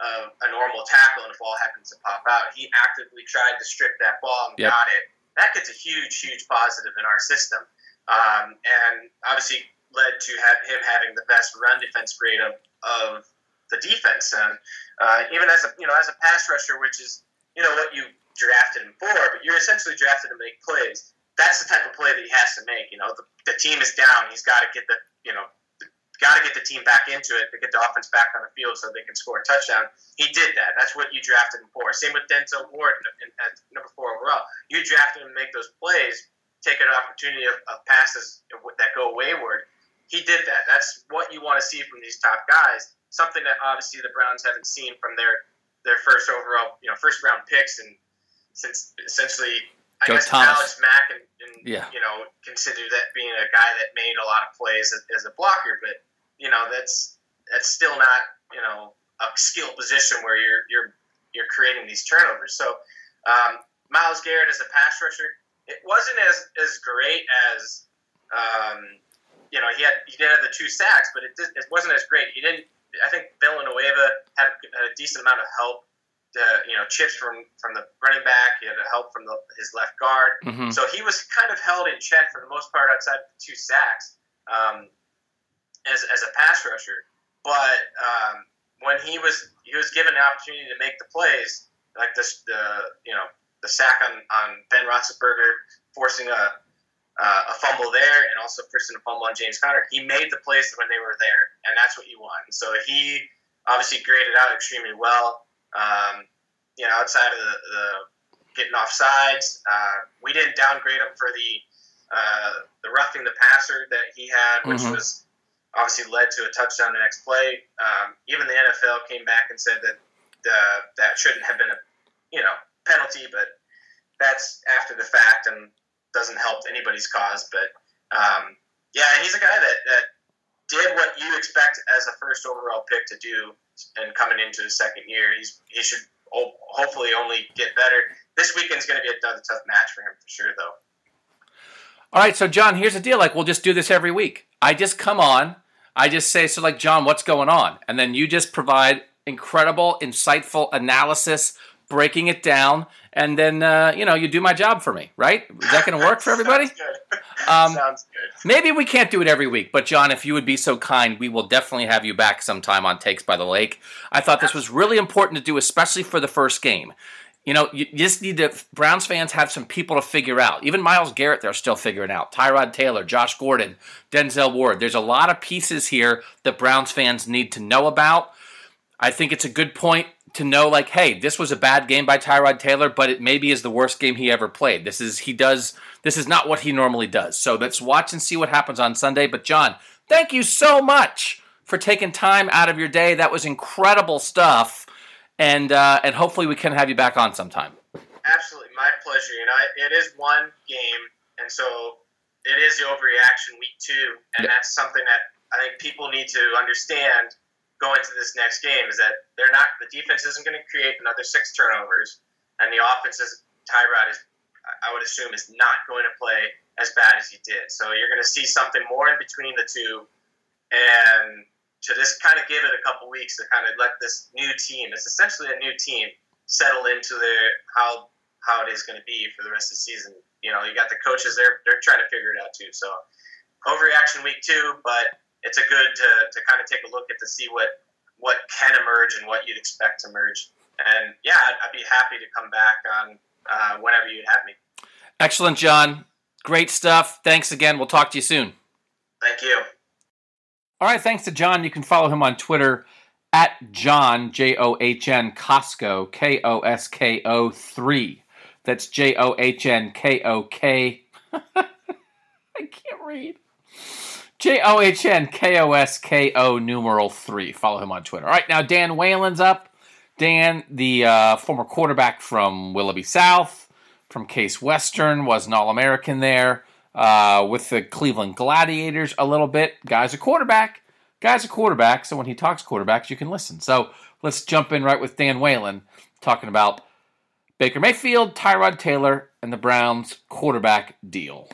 of a normal tackle and the ball happens to pop out. He actively tried to strip that ball and yep. got it. That gets a huge, huge positive in our system. Um, and obviously led to have him having the best run defense grade of, of the defense. And uh, even as a you know as a pass rusher, which is you know what you drafted him for, but you're essentially drafted to make plays. That's the type of play that he has to make. You know, the, the team is down. He's got to get the you know got to get the team back into it to get the offense back on the field so they can score a touchdown. He did that. That's what you drafted him for. Same with Denzel Ward at number four overall. You drafted him to make those plays, take an opportunity of, of passes that go wayward. He did that. That's what you want to see from these top guys something that obviously the Browns haven't seen from their their first overall, you know, first round picks, and since essentially, I Joe guess Thomas. Alex Mack and, and yeah. you know consider that being a guy that made a lot of plays as, as a blocker, but you know that's that's still not you know a skill position where you're you're you're creating these turnovers. So Um, Myles Garrett as a pass rusher, it wasn't as as great as um, you know he had he did have the two sacks, but it did, it wasn't as great. He didn't. I think Villanueva had a decent amount of help. To, you know, chips from from the running back. He had help from the, his left guard. Mhm. So he was kind of held in check for the most part outside the two sacks um, as, as a pass rusher. But um, when he was he was given the opportunity to make the plays, like this the you know the sack on, on Ben Roethlisberger, forcing a uh, a fumble there, and also forcing a fumble on James Conner. He made the plays when they were there, and that's what you want. So he obviously graded out extremely well. Um, you know, outside of the, the getting off sides, uh, we didn't downgrade him for the uh, the roughing the passer that he had, which Mhm. was obviously led to a touchdown the next play. Um, even the NFL came back and said that uh, that shouldn't have been a you know penalty, but that's after the fact and doesn't help anybody's cause. But um, yeah, he's a guy that, that did what you expect as a first overall pick to do, and coming into his second year, he's he should hopefully only get better. This weekend's going to be another tough match for him for sure, though. All right, so John, here's the deal. Like, we'll just do this every week. I just come on. I just say, so like, John, what's going on? And then you just provide incredible, insightful analysis, breaking it down, and then uh, you know you do my job for me, right? Is that going to work for everybody? Sounds good. Um, Sounds good. Maybe we can't do it every week, but John, if you would be so kind, we will definitely have you back sometime on Takes by the Lake. I thought this was really important to do, especially for the first game. You know, you you just need to. Browns fans have some people to figure out. Even Myles Garrett, they're still figuring out. Tyrod Taylor, Josh Gordon, Denzel Ward. There's a lot of pieces here that Browns fans need to know about. I think it's a good point to know, like, hey, this was a bad game by Tyrod Taylor, but it maybe is the worst game he ever played. This is he does. This is not what he normally does. So let's watch and see what happens on Sunday. But John, thank you so much for taking time out of your day. That was incredible stuff, and uh, and hopefully we can have you back on sometime. Absolutely, my pleasure. You know, it is one game, and so it is the overreaction week two, and Yeah. that's something that I think people need to understand going to this next game is that they're not the defense isn't going to create another six turnovers, and the offense is Tyrod is I would assume is not going to play as bad as he did. So you're going to see something more in between the two, and to just kind of give it a couple weeks to kind of let this new team, it's essentially a new team, settle into their how how it is going to be for the rest of the season. You know, you got the coaches; they're they're trying to figure it out too. So overreaction week two, but it's a good to, to kind of take a look at to see what what can emerge and what you'd expect to emerge. And yeah, I'd, I'd be happy to come back on uh, whenever you'd have me. Excellent, John. Great stuff. Thanks again. We'll talk to you soon. Thank you. All right, thanks to John. You can follow him on Twitter at John, J O H N Kosko, K O S K O 3. That's J O H N K O K. I can't read. J O H N K O S K O numeral 3. Follow him on Twitter. All right, now Dan Whalen's up. Dan, the uh, former quarterback from Willoughby South, from Case Western, was an All American there uh, with the Cleveland Gladiators a little bit. Guy's a quarterback. Guy's a quarterback. So when he talks quarterbacks, you can listen. So let's jump in right with Dan Whalen talking about Baker Mayfield, Tyrod Taylor, and the Browns quarterback deal.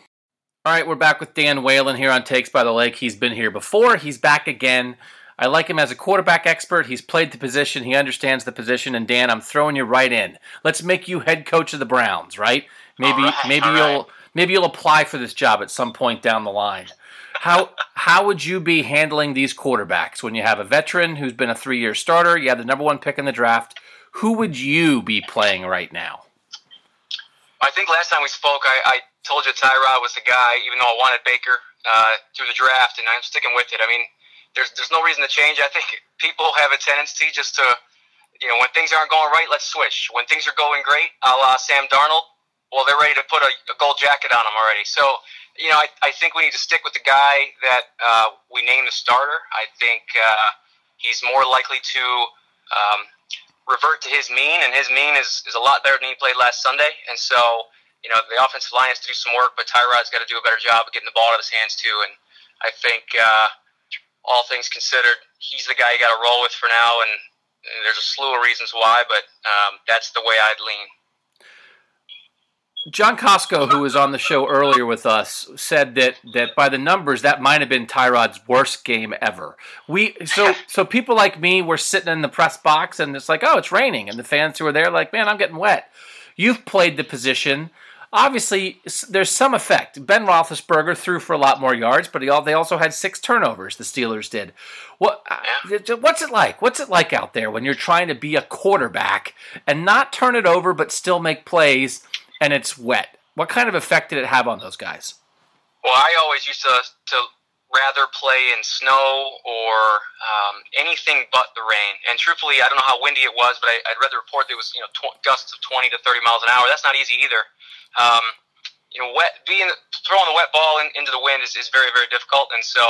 All right, we're back with Dan Whalen here on Takes by the Lake. He's been here before. He's back again. I like him as a quarterback expert. He's played the position. He understands the position. And Dan, I'm throwing you right in. Let's make you head coach of the Browns, right? Maybe, right, maybe you'll right. maybe you'll apply for this job at some point down the line. How how would you be handling these quarterbacks when you have a veteran who's been a three year starter? You have the number one pick in the draft. Who would you be playing right now? I think last time we spoke, I, I told you Tyrod was the guy, even though I wanted Baker uh, through the draft, and I'm sticking with it. I mean, there's there's no reason to change. I think people have a tendency just to, you know, when things aren't going right, let's switch. When things are going great, a la Sam Darnold, well, they're ready to put a, a gold jacket on him already. So, you know, I, I think we need to stick with the guy that uh, we named the starter. I think uh, he's more likely to um, revert to his mean, and his mean is, is a lot better than he played last Sunday. And so, you know, the offensive line has to do some work, but Tyrod's got to do a better job of getting the ball out of his hands too. And I think, uh, all things considered, he's the guy you got to roll with for now. And, and there's a slew of reasons why, but um, that's the way I'd lean. John Kosko, who was on the show earlier with us, said that that by the numbers, that might have been Tyrod's worst game ever. We so so people like me were sitting in the press box, and it's like, oh, it's raining, and the fans who are there, like, man, I'm getting wet. You've played the position. Obviously, there's some effect. Ben Roethlisberger threw for a lot more yards, but all, they also had six turnovers. The Steelers did. What? Uh, what's it like? What's it like out there when you're trying to be a quarterback and not turn it over, but still make plays? and it's wet. What kind of effect did it have on those guys? Well, I always used to to rather play in snow or um, anything but the rain. And truthfully, I don't know how windy it was, but I, would rather report there was you know tw- gusts of 20 to 30 miles an hour. That's not easy either. Um, you know, wet being throwing the wet ball in, into the wind is, is very very difficult, and so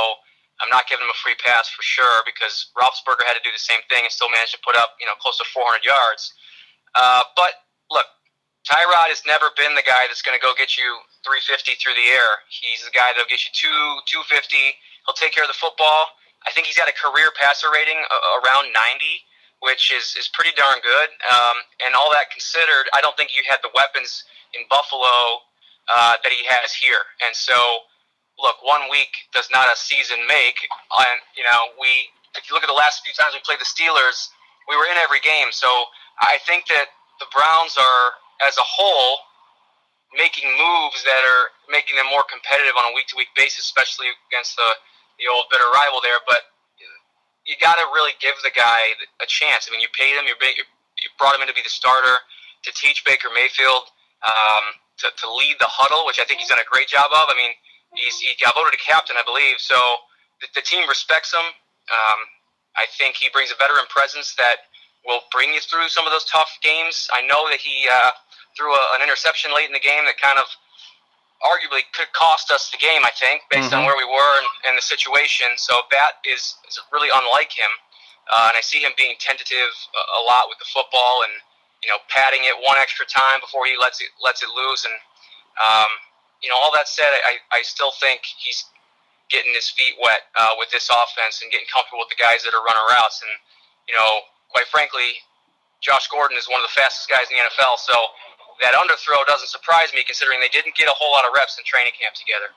I'm not giving him a free pass for sure because Roethlisberger had to do the same thing and still managed to put up you know close to 400 yards. Uh, but look, Tyrod has never been the guy that's going to go get you 350 through the air. He's the guy that'll get you two 250. He'll take care of the football. I think he's got a career passer rating around 90, which is is pretty darn good. Um, and all that considered, I don't think you had the weapons in Buffalo uh, that he has here. And so, look, one week does not a season make. And you know, we if you look at the last few times we played the Steelers, we were in every game. So I think that the Browns are as a whole making moves that are making them more competitive on a week to week basis, especially against the the old bitter rival there. But you got to really give the guy a chance. I mean, you paid him, you brought him in to be the starter, to teach Baker Mayfield, um, to, to lead the huddle, which I think he's done a great job of. I mean, he's he got voted a captain, I believe. So the, the team respects him. Um, I think he brings a veteran presence that will bring you through some of those tough games. I know that he. Uh, threw a, an interception late in the game that kind of arguably could cost us the game, I think, based mm-hmm. on where we were and, and, the situation. So that is, is really unlike him. Uh, and I see him being tentative a, a, lot with the football and you know padding it one extra time before he lets it lets it loose. And um, you know all that said, I, I still think he's getting his feet wet uh, with this offense and getting comfortable with the guys that are running routes. And you know, quite frankly, Josh Gordon is one of the fastest guys in the NFL. So that underthrow doesn't surprise me considering they didn't get a whole lot of reps in training camp together.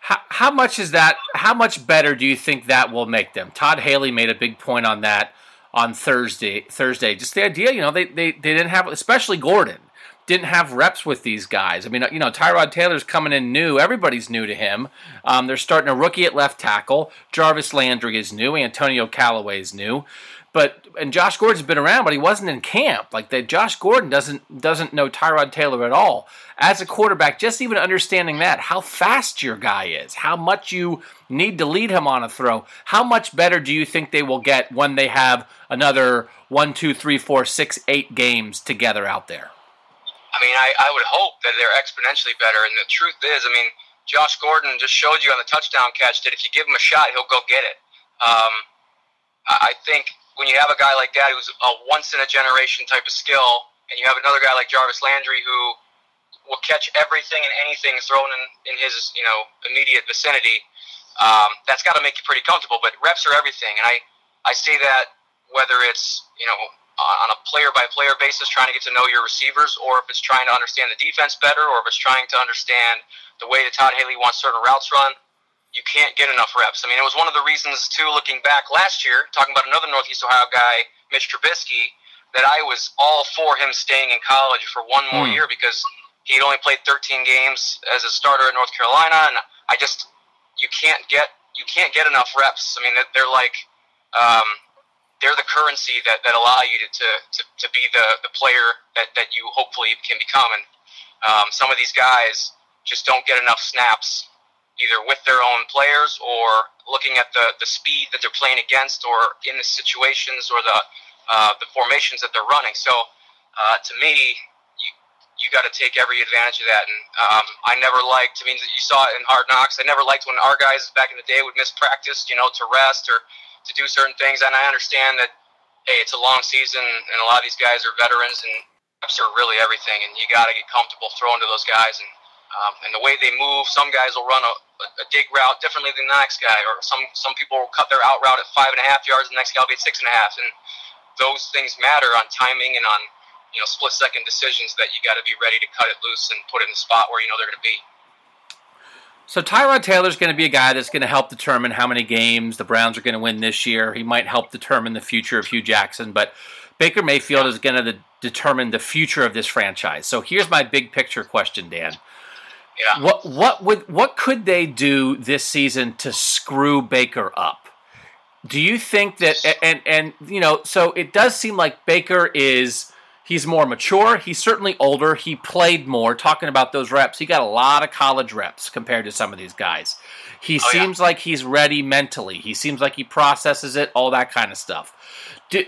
How, how much is that? How much better do you think that will make them? Todd Haley made a big point on that on Thursday. Thursday, just the idea, you know, they they, they didn't have, especially Gordon, didn't have reps with these guys. I mean, you know, Tyrod Taylor's coming in new. Everybody's new to him. Um, they're starting a rookie at left tackle. Jarvis Landry is new. Antonio Callaway is new. But and Josh Gordon's been around, but he wasn't in camp. Like that, Josh Gordon doesn't doesn't know Tyrod Taylor at all. As a quarterback, just even understanding that, how fast your guy is, how much you need to lead him on a throw, how much better do you think they will get when they have another one, two, three, four, six, eight games together out there? I mean, I, I would hope that they're exponentially better. And the truth is, I mean, Josh Gordon just showed you on the touchdown catch that if you give him a shot, he'll go get it. Um, I think when you have a guy like that who's a once in a generation type of skill, and you have another guy like Jarvis Landry who will catch everything and anything thrown in, in his you know immediate vicinity, um, that's got to make you pretty comfortable. But reps are everything, and I I say that whether it's you know on a player by player basis, trying to get to know your receivers, or if it's trying to understand the defense better, or if it's trying to understand the way that Todd Haley wants certain routes run you can't get enough reps. I mean, it was one of the reasons too. Looking back last year, talking about another Northeast Ohio guy, Mitch Trubisky, that I was all for him staying in college for one more mm. year because he'd only played 13 games as a starter at North Carolina, and I just you can't get you can't get enough reps. I mean, they're like um, they're the currency that, that allow you to, to, to, to be the, the player that, that you hopefully can become. And um, some of these guys just don't get enough snaps either with their own players or looking at the, the speed that they're playing against or in the situations or the uh, the formations that they're running. So uh, to me, you you got to take every advantage of that. And um, I never liked. I mean, you saw it in Hard Knocks. I never liked when our guys back in the day would miss practice, you know, to rest or to do certain things. And I understand that hey, it's a long season, and a lot of these guys are veterans, and are really everything. And you got to get comfortable throwing to those guys and um, and the way they move, some guys will run a, a, dig route differently than the next guy, or some some people will cut their out route at five and a half yards, and the next guy will be at six and a half, and those things matter on timing and on you know split second decisions that you got to be ready to cut it loose and put it in the spot where you know they're going to be. So Tyrod Taylor is going to be a guy that's going to help determine how many games the Browns are going to win this year. He might help determine the future of Hue Jackson, but Baker Mayfield is going to determine the future of this franchise. So here's my big picture question, Dan. Yeah. What what would what could they do this season to screw Baker up? Do you think that and and you know, so it does seem like Baker is He's more mature. He's certainly older. He played more. Talking about those reps, he got a lot of college reps compared to some of these guys. He oh, seems yeah. like he's ready mentally. He seems like he processes it, all that kind of stuff. Do,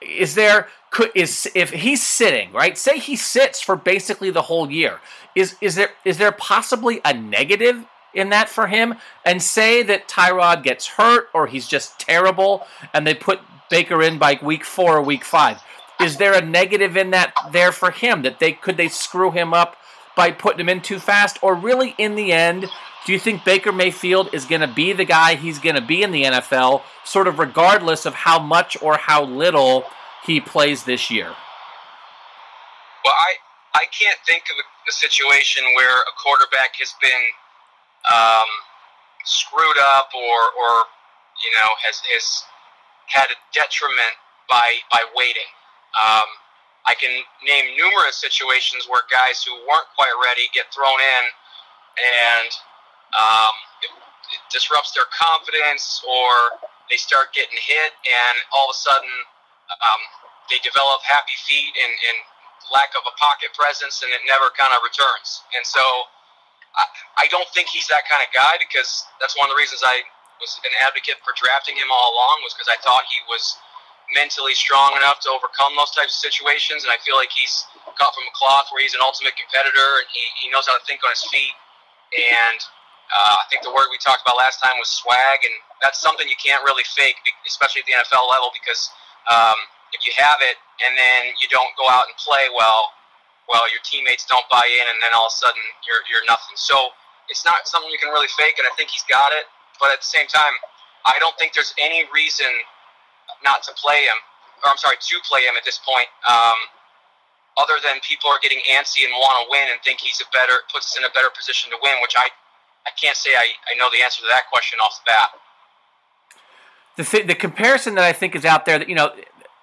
is there could is if he's sitting right? Say he sits for basically the whole year. Is is there is there possibly a negative in that for him? And say that Tyrod gets hurt or he's just terrible, and they put Baker in by week four or week five is there a negative in that there for him that they could they screw him up by putting him in too fast or really in the end do you think Baker Mayfield is going to be the guy he's going to be in the NFL sort of regardless of how much or how little he plays this year? Well I I can't think of a, a situation where a quarterback has been um, screwed up or or you know has has had a detriment by by waiting. Um, I can name numerous situations where guys who weren't quite ready get thrown in, and um, it, it disrupts their confidence, or they start getting hit, and all of a sudden um, they develop happy feet and, and lack of a pocket presence, and it never kind of returns. And so I, I don't think he's that kind of guy because that's one of the reasons I was an advocate for drafting him all along was because I thought he was mentally strong enough to overcome those types of situations. And I feel like he's cut from a cloth where he's an ultimate competitor and he, he knows how to think on his feet. And uh, I think the word we talked about last time was swag, and that's something you can't really fake, especially at the NFL level, because um, if you have it and then you don't go out and play well, well, your teammates don't buy in, and then all of a sudden you're you're nothing. So it's not something you can really fake, and I think he's got it. But at the same time, I don't think there's any reason not to play him, or I'm sorry, to play him at this point. Um, other than people are getting antsy and want to win and think he's a better puts us in a better position to win, which I I can't say I, I know the answer to that question off the bat. The th- the comparison that I think is out there that you know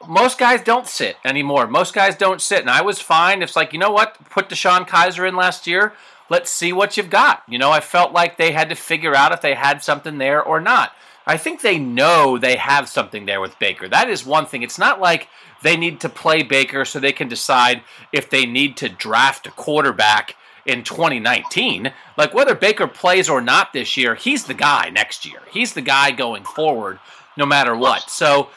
most guys don't sit anymore. Most guys don't sit, and I was fine. It's like you know what, put DeShone Kizer in last year. Let's see what you've got. You know, I felt like they had to figure out if they had something there or not. I think they know they have something there with Baker. That is one thing. It's not like they need to play Baker so they can decide if they need to draft a quarterback in 2019. Like whether Baker plays or not this year, he's the guy next year. He's the guy going forward no matter what. So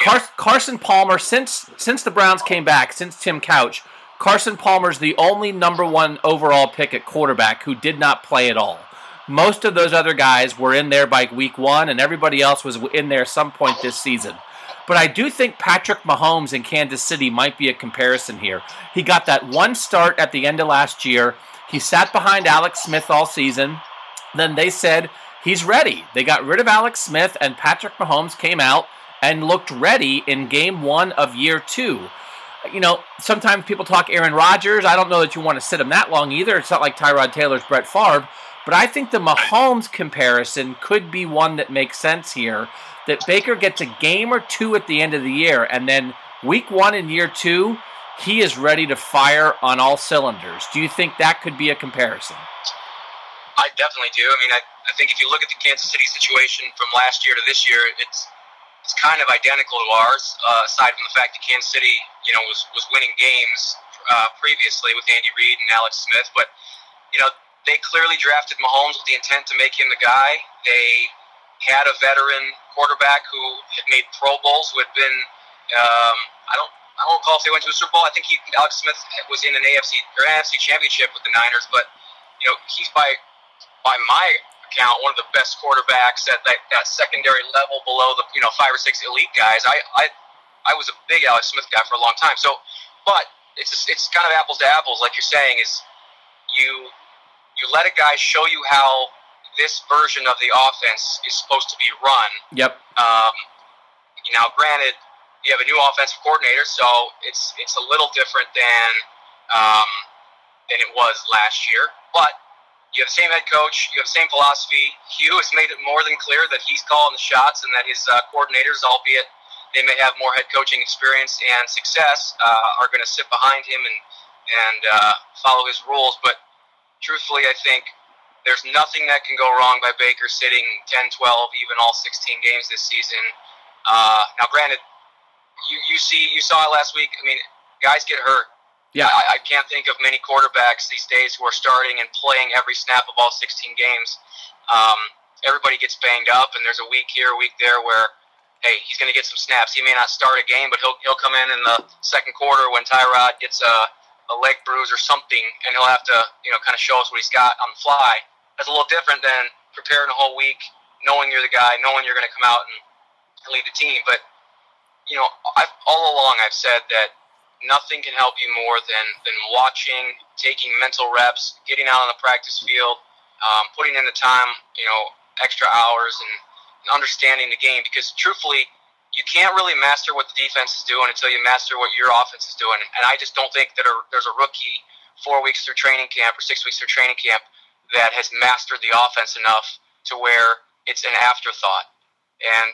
Car- Carson Palmer since since the Browns came back, since Tim Couch, Carson Palmer's the only number 1 overall pick at quarterback who did not play at all. Most of those other guys were in there by week one, and everybody else was in there some point this season. But I do think Patrick Mahomes in Kansas City might be a comparison here. He got that one start at the end of last year. He sat behind Alex Smith all season. Then they said he's ready. They got rid of Alex Smith, and Patrick Mahomes came out and looked ready in game one of year two. You know, sometimes people talk Aaron Rodgers. I don't know that you want to sit him that long either. It's not like Tyrod Taylor's Brett Favre. But I think the Mahomes comparison could be one that makes sense here. That Baker gets a game or two at the end of the year, and then week one and year two, he is ready to fire on all cylinders. Do you think that could be a comparison? I definitely do. I mean, I, I think if you look at the Kansas City situation from last year to this year, it's it's kind of identical to ours, uh, aside from the fact that Kansas City, you know, was was winning games uh, previously with Andy Reid and Alex Smith, but you know, they clearly drafted Mahomes with the intent to make him the guy. They had a veteran quarterback who had made Pro Bowls, who had been um, I don't I don't recall if they went to a Super Bowl. I think he Alex Smith was in an AFC or NFC Championship with the Niners, but you know he's by by my account one of the best quarterbacks at that, that secondary level below the you know five or six elite guys. I I I was a big Alex Smith guy for a long time. So, but it's just, it's kind of apples to apples, like you're saying. Is you you let a guy show you how this version of the offense is supposed to be run. Yep. Um, now, granted, you have a new offensive coordinator, so it's it's a little different than um, than it was last year. But you have the same head coach, you have the same philosophy. Hue has made it more than clear that he's calling the shots and that his uh, coordinators, albeit they may have more head coaching experience and success, uh, are going to sit behind him and and uh, follow his rules. But truthfully, I think there's nothing that can go wrong by Baker sitting 10, 12, even all 16 games this season. Uh, now, granted, you, you see you saw it last week. I mean, guys get hurt. Yeah, I, I can't think of many quarterbacks these days who are starting and playing every snap of all 16 games. Um, everybody gets banged up, and there's a week here, a week there where, hey, he's going to get some snaps. He may not start a game, but he'll he'll come in in the second quarter when Tyrod gets a, a leg bruise or something, and he'll have to you know kind of show us what he's got on the fly. That's a little different than preparing a whole week, knowing you're the guy, knowing you're going to come out and lead the team. But you know, I've, all along I've said that nothing can help you more than than watching, taking mental reps, getting out on the practice field, um, putting in the time, you know, extra hours, and, and understanding the game. Because truthfully, you can't really master what the defense is doing until you master what your offense is doing. And I just don't think that a, there's a rookie four weeks through training camp or six weeks through training camp that has mastered the offense enough to where it's an afterthought. And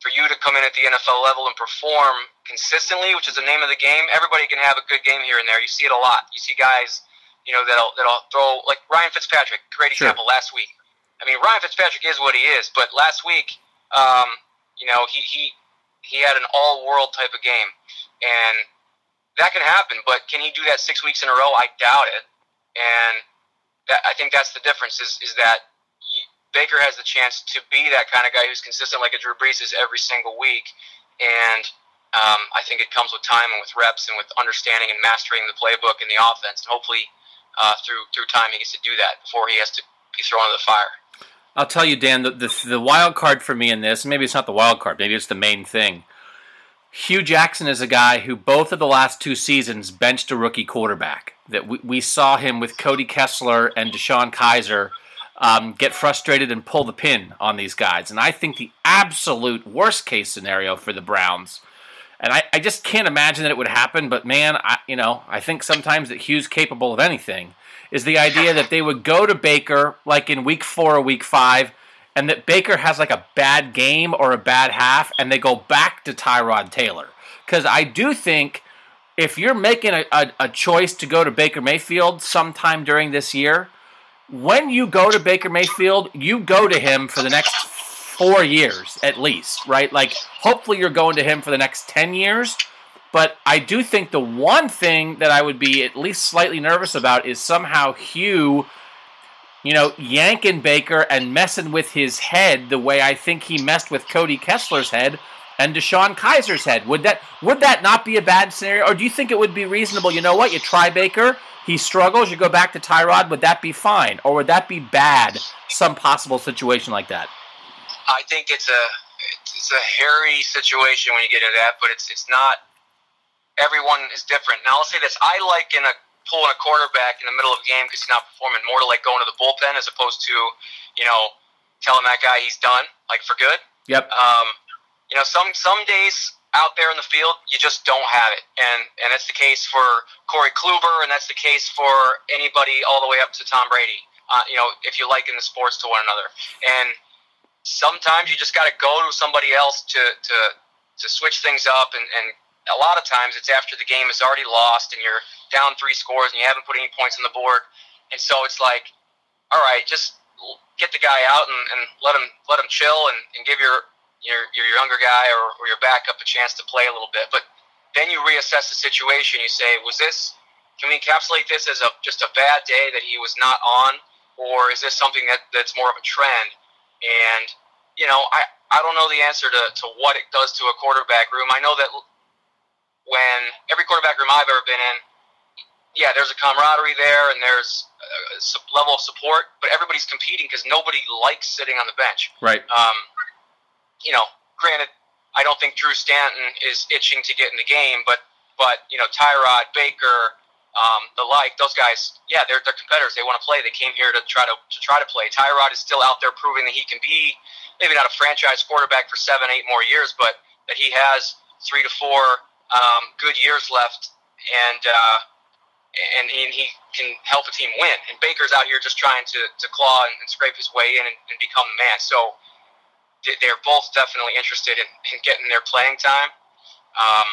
for you to come in at the NFL level and perform consistently, which is the name of the game, everybody can have a good game here and there. You see it a lot. You see guys, you know, that'll that'll throw like Ryan Fitzpatrick, great Sure. example last week. I mean, Ryan Fitzpatrick is what he is, but last week, um, you know, he he he had an all-world type of game, and that can happen. But can he do that six weeks in a row? I doubt it. And that, I think that's the difference. Is is that Baker has the chance to be that kind of guy who's consistent, like a Drew Brees is every single week, and um, I think it comes with time and with reps and with understanding and mastering the playbook and the offense. And hopefully, uh, through through time, he gets to do that before he has to be thrown into the fire. I'll tell you, Dan, the, the the wild card for me in this, maybe it's not the wild card, maybe it's the main thing. Hue Jackson is a guy who both of the last two seasons benched a rookie quarterback. That we, we saw him with Cody Kessler and DeShone Kizer um, get frustrated and pull the pin on these guys. And I think the absolute worst case scenario for the Browns, and I, I just can't imagine that it would happen, but man, I, you know, I think sometimes that Hue's capable of anything, is the idea that they would go to Baker like in week four or week five, and that Baker has like a bad game or a bad half, and they go back to Tyrod Taylor. Because I do think if you're making a, a, a choice to go to Baker Mayfield sometime during this year, when you go to Baker Mayfield, you go to him for the next four years at least, right? Like, hopefully, you're going to him for the next 10 years. But I do think the one thing that I would be at least slightly nervous about is somehow Hue, you know, yanking Baker and messing with his head the way I think he messed with Cody Kessler's head and DeShone Kizer's head. Would that would that not be a bad scenario? Or do you think it would be reasonable? You know what? You try Baker, he struggles, you go back to Tyrod. Would that be fine, or would that be bad? Some possible situation like that. I think it's a it's a hairy situation when you get into that, but it's it's not. Everyone is different. Now, I'll say this: I like in a pulling a quarterback in the middle of a game because he's not performing more to like going to the bullpen as opposed to, you know, telling that guy he's done like for good. Yep. Um, you know, some some days out there in the field you just don't have it, and and that's the case for Corey Kluber, and that's the case for anybody all the way up to Tom Brady. Uh, you know, if you liken the sports to one another, and sometimes you just got to go to somebody else to to to switch things up, and and a lot of times it's after the game is already lost and you're down three scores and you haven't put any points on the board, and so it's like, all right, just get the guy out and, and let him let him chill and, and give your your your younger guy or, or your backup a chance to play a little bit. But then you reassess the situation. You say, was this? Can we encapsulate this as a just a bad day that he was not on, or is this something that, that's more of a trend? And you know, I I don't know the answer to, to what it does to a quarterback room. I know that when every quarterback room I've ever been in, yeah, there's a camaraderie there and there's a level of support, but everybody's competing because nobody likes sitting on the bench. Right. Um, you know, granted, I don't think Drew Stanton is itching to get in the game, but but you know, Tyrod Baker, um, the like, those guys, yeah, they're they're competitors. They want to play. They came here to try to to try to play. Tyrod is still out there proving that he can be maybe not a franchise quarterback for seven, eight more years, but that he has three to four um, good years left, and, uh, and and he can help a team win. And Baker's out here just trying to, to claw and, and scrape his way in and, and become the man. So they're both definitely interested in, in getting their playing time. Um,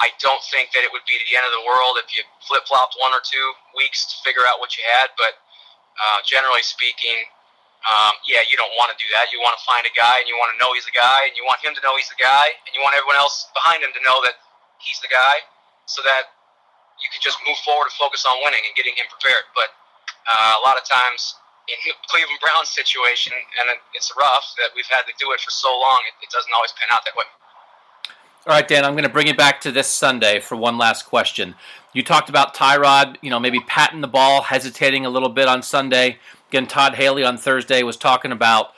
I don't think that it would be the end of the world if you flip flopped one or two weeks to figure out what you had, but uh, generally speaking, um, yeah, you don't want to do that. You want to find a guy and you want to know he's the guy and you want him to know he's the guy and you want everyone else behind him to know that he's the guy so that you can just move forward and focus on winning and getting him prepared. But uh, a lot of times in Cleveland Browns situation, and it's rough that we've had to do it for so long, it, it doesn't always pan out that way. All right, Dan, I'm going to bring it back to this Sunday for one last question. You talked about Tyrod, you know, maybe patting the ball, hesitating a little bit on Sunday. Again, Todd Haley on Thursday was talking about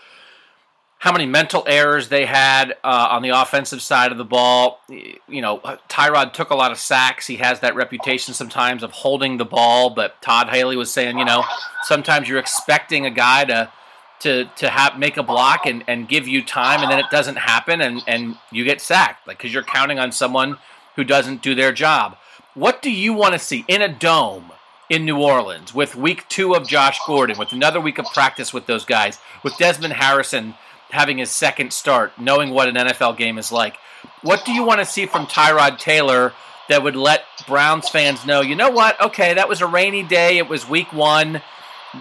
how many mental errors they had uh, on the offensive side of the ball. You know, Tyrod took a lot of sacks. He has that reputation sometimes of holding the ball, but Todd Haley was saying, you know, sometimes you're expecting a guy to to to have make a block and, and give you time, and then it doesn't happen, and and you get sacked, like because you're counting on someone who doesn't do their job. What do you want to see in a dome? in New Orleans with week two of Josh Gordon, with another week of practice with those guys, with Desmond Harrison having his second start, knowing what an NFL game is like. What do you want to see from Tyrod Taylor that would let Browns fans know, you know what? Okay, that was a rainy day. It was week one.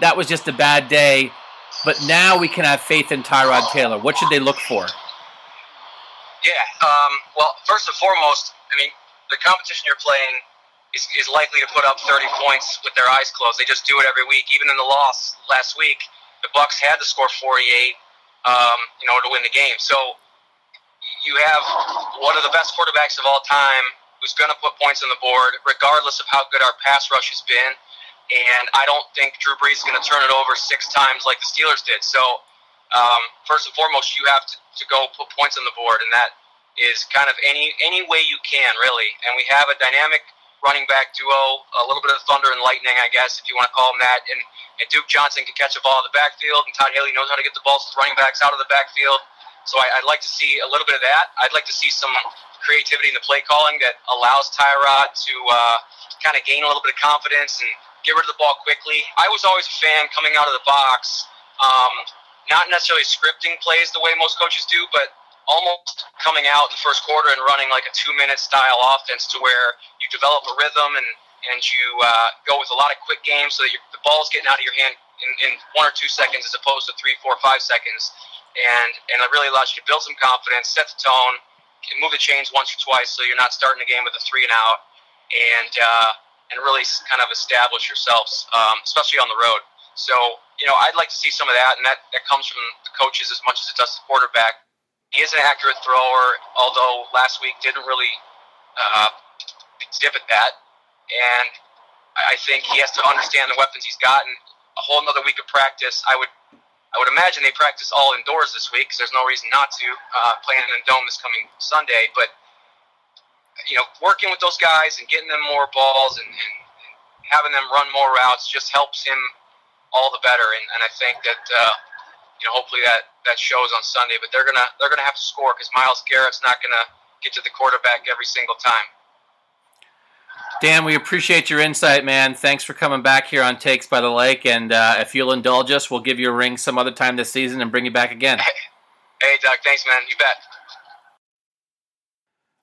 That was just a bad day. But now we can have faith in Tyrod Taylor. What should they look for? Yeah. Um, well, first and foremost, I mean, the competition you're playing is, is likely to put up 30 points with their eyes closed. They just do it every week. Even in the loss last week, the Bucs had to score 48 um, in order to win the game. So you have one of the best quarterbacks of all time who's going to put points on the board, regardless of how good our pass rush has been. And I don't think Drew Brees is going to turn it over six times like the Steelers did. So, um, first and foremost, you have to, to go put points on the board, and that is kind of any any way you can, really. And we have a dynamic running back duo, a little bit of thunder and lightning, I guess, if you want to call them that. And, and Duke Johnson can catch a ball in the backfield, and Todd Haley knows how to get the balls to running backs out of the backfield. So I, would like to see a little bit of that. I'd like to see some creativity in the play calling that allows Tyrod to uh, kind of gain a little bit of confidence and get rid of the ball quickly. I was always a fan coming out of the box, um, not necessarily scripting plays the way most coaches do, but almost coming out in the first quarter and running like a two minute style offense to where you develop a rhythm and, and you uh, go with a lot of quick games so that the ball's getting out of your hand in, in one or two seconds as opposed to three, four, five seconds. And, and it really allows you to build some confidence, set the tone, move the chains once or twice so you're not starting a game with a three and out, and, uh, and really kind of establish yourselves, um, especially on the road. So, you know, I'd like to see some of that, and that, that comes from the coaches as much as it does the quarterback he is an accurate thrower, although last week didn't really uh, exhibit that. And I think he has to understand the weapons he's gotten. A whole another week of practice. I would, I would imagine they practice all indoors this week because there's no reason not to. Uh, playing in a dome this coming Sunday, but you know, working with those guys and getting them more balls and, and, and having them run more routes just helps him all the better. And, and I think that. Uh, you know, hopefully that that shows on Sunday. But they're gonna they're gonna have to score because Myles Garrett's not gonna get to the quarterback every single time. Dan, we appreciate your insight, man. Thanks for coming back here on Takes by the Lake. And uh, if you'll indulge us, we'll give you a ring some other time this season and bring you back again. Hey, Doug. Thanks, man. You bet.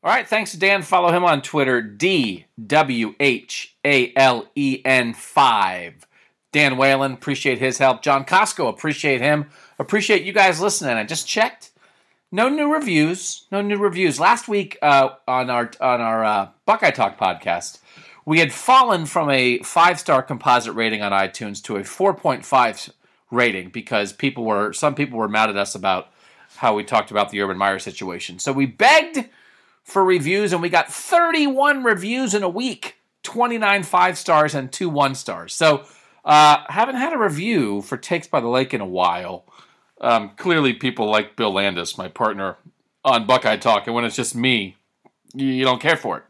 All right. Thanks to Dan. Follow him on Twitter, D W H A L E N 5. Dan Whalen, appreciate his help. John Kosko, appreciate him. Appreciate you guys listening. I just checked. No new reviews. No new reviews. Last week uh, on our on our uh, Buckeye Talk podcast, we had fallen from a five star composite rating on iTunes to a four point five rating because people were some people were mad at us about how we talked about the Urban Meyer situation. So we begged for reviews and we got 31 reviews in a week, 29 five stars and two one stars. So uh, haven't had a review for Takes by the Lake in a while. Um, clearly, people like Bill Landis, my partner on Buckeye Talk, and when it's just me, you, don't care for it.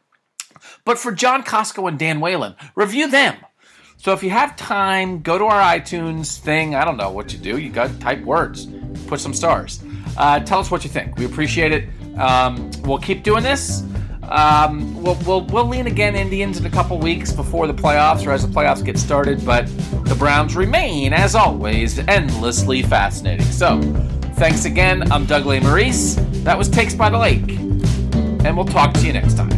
But for John Kosko and Dan Whalen, review them. So if you have time, go to our iTunes thing. I don't know what you do. You got type words, put some stars. Uh, tell us what you think. We appreciate it. Um, we'll keep doing this. Um, we'll, we'll, we'll lean again Indians in a couple weeks before the playoffs or as the playoffs get started, but the Browns remain, as always, endlessly fascinating. So, thanks again. I'm Doug Lesmerises. That was Takes by the Lake, and we'll talk to you next time.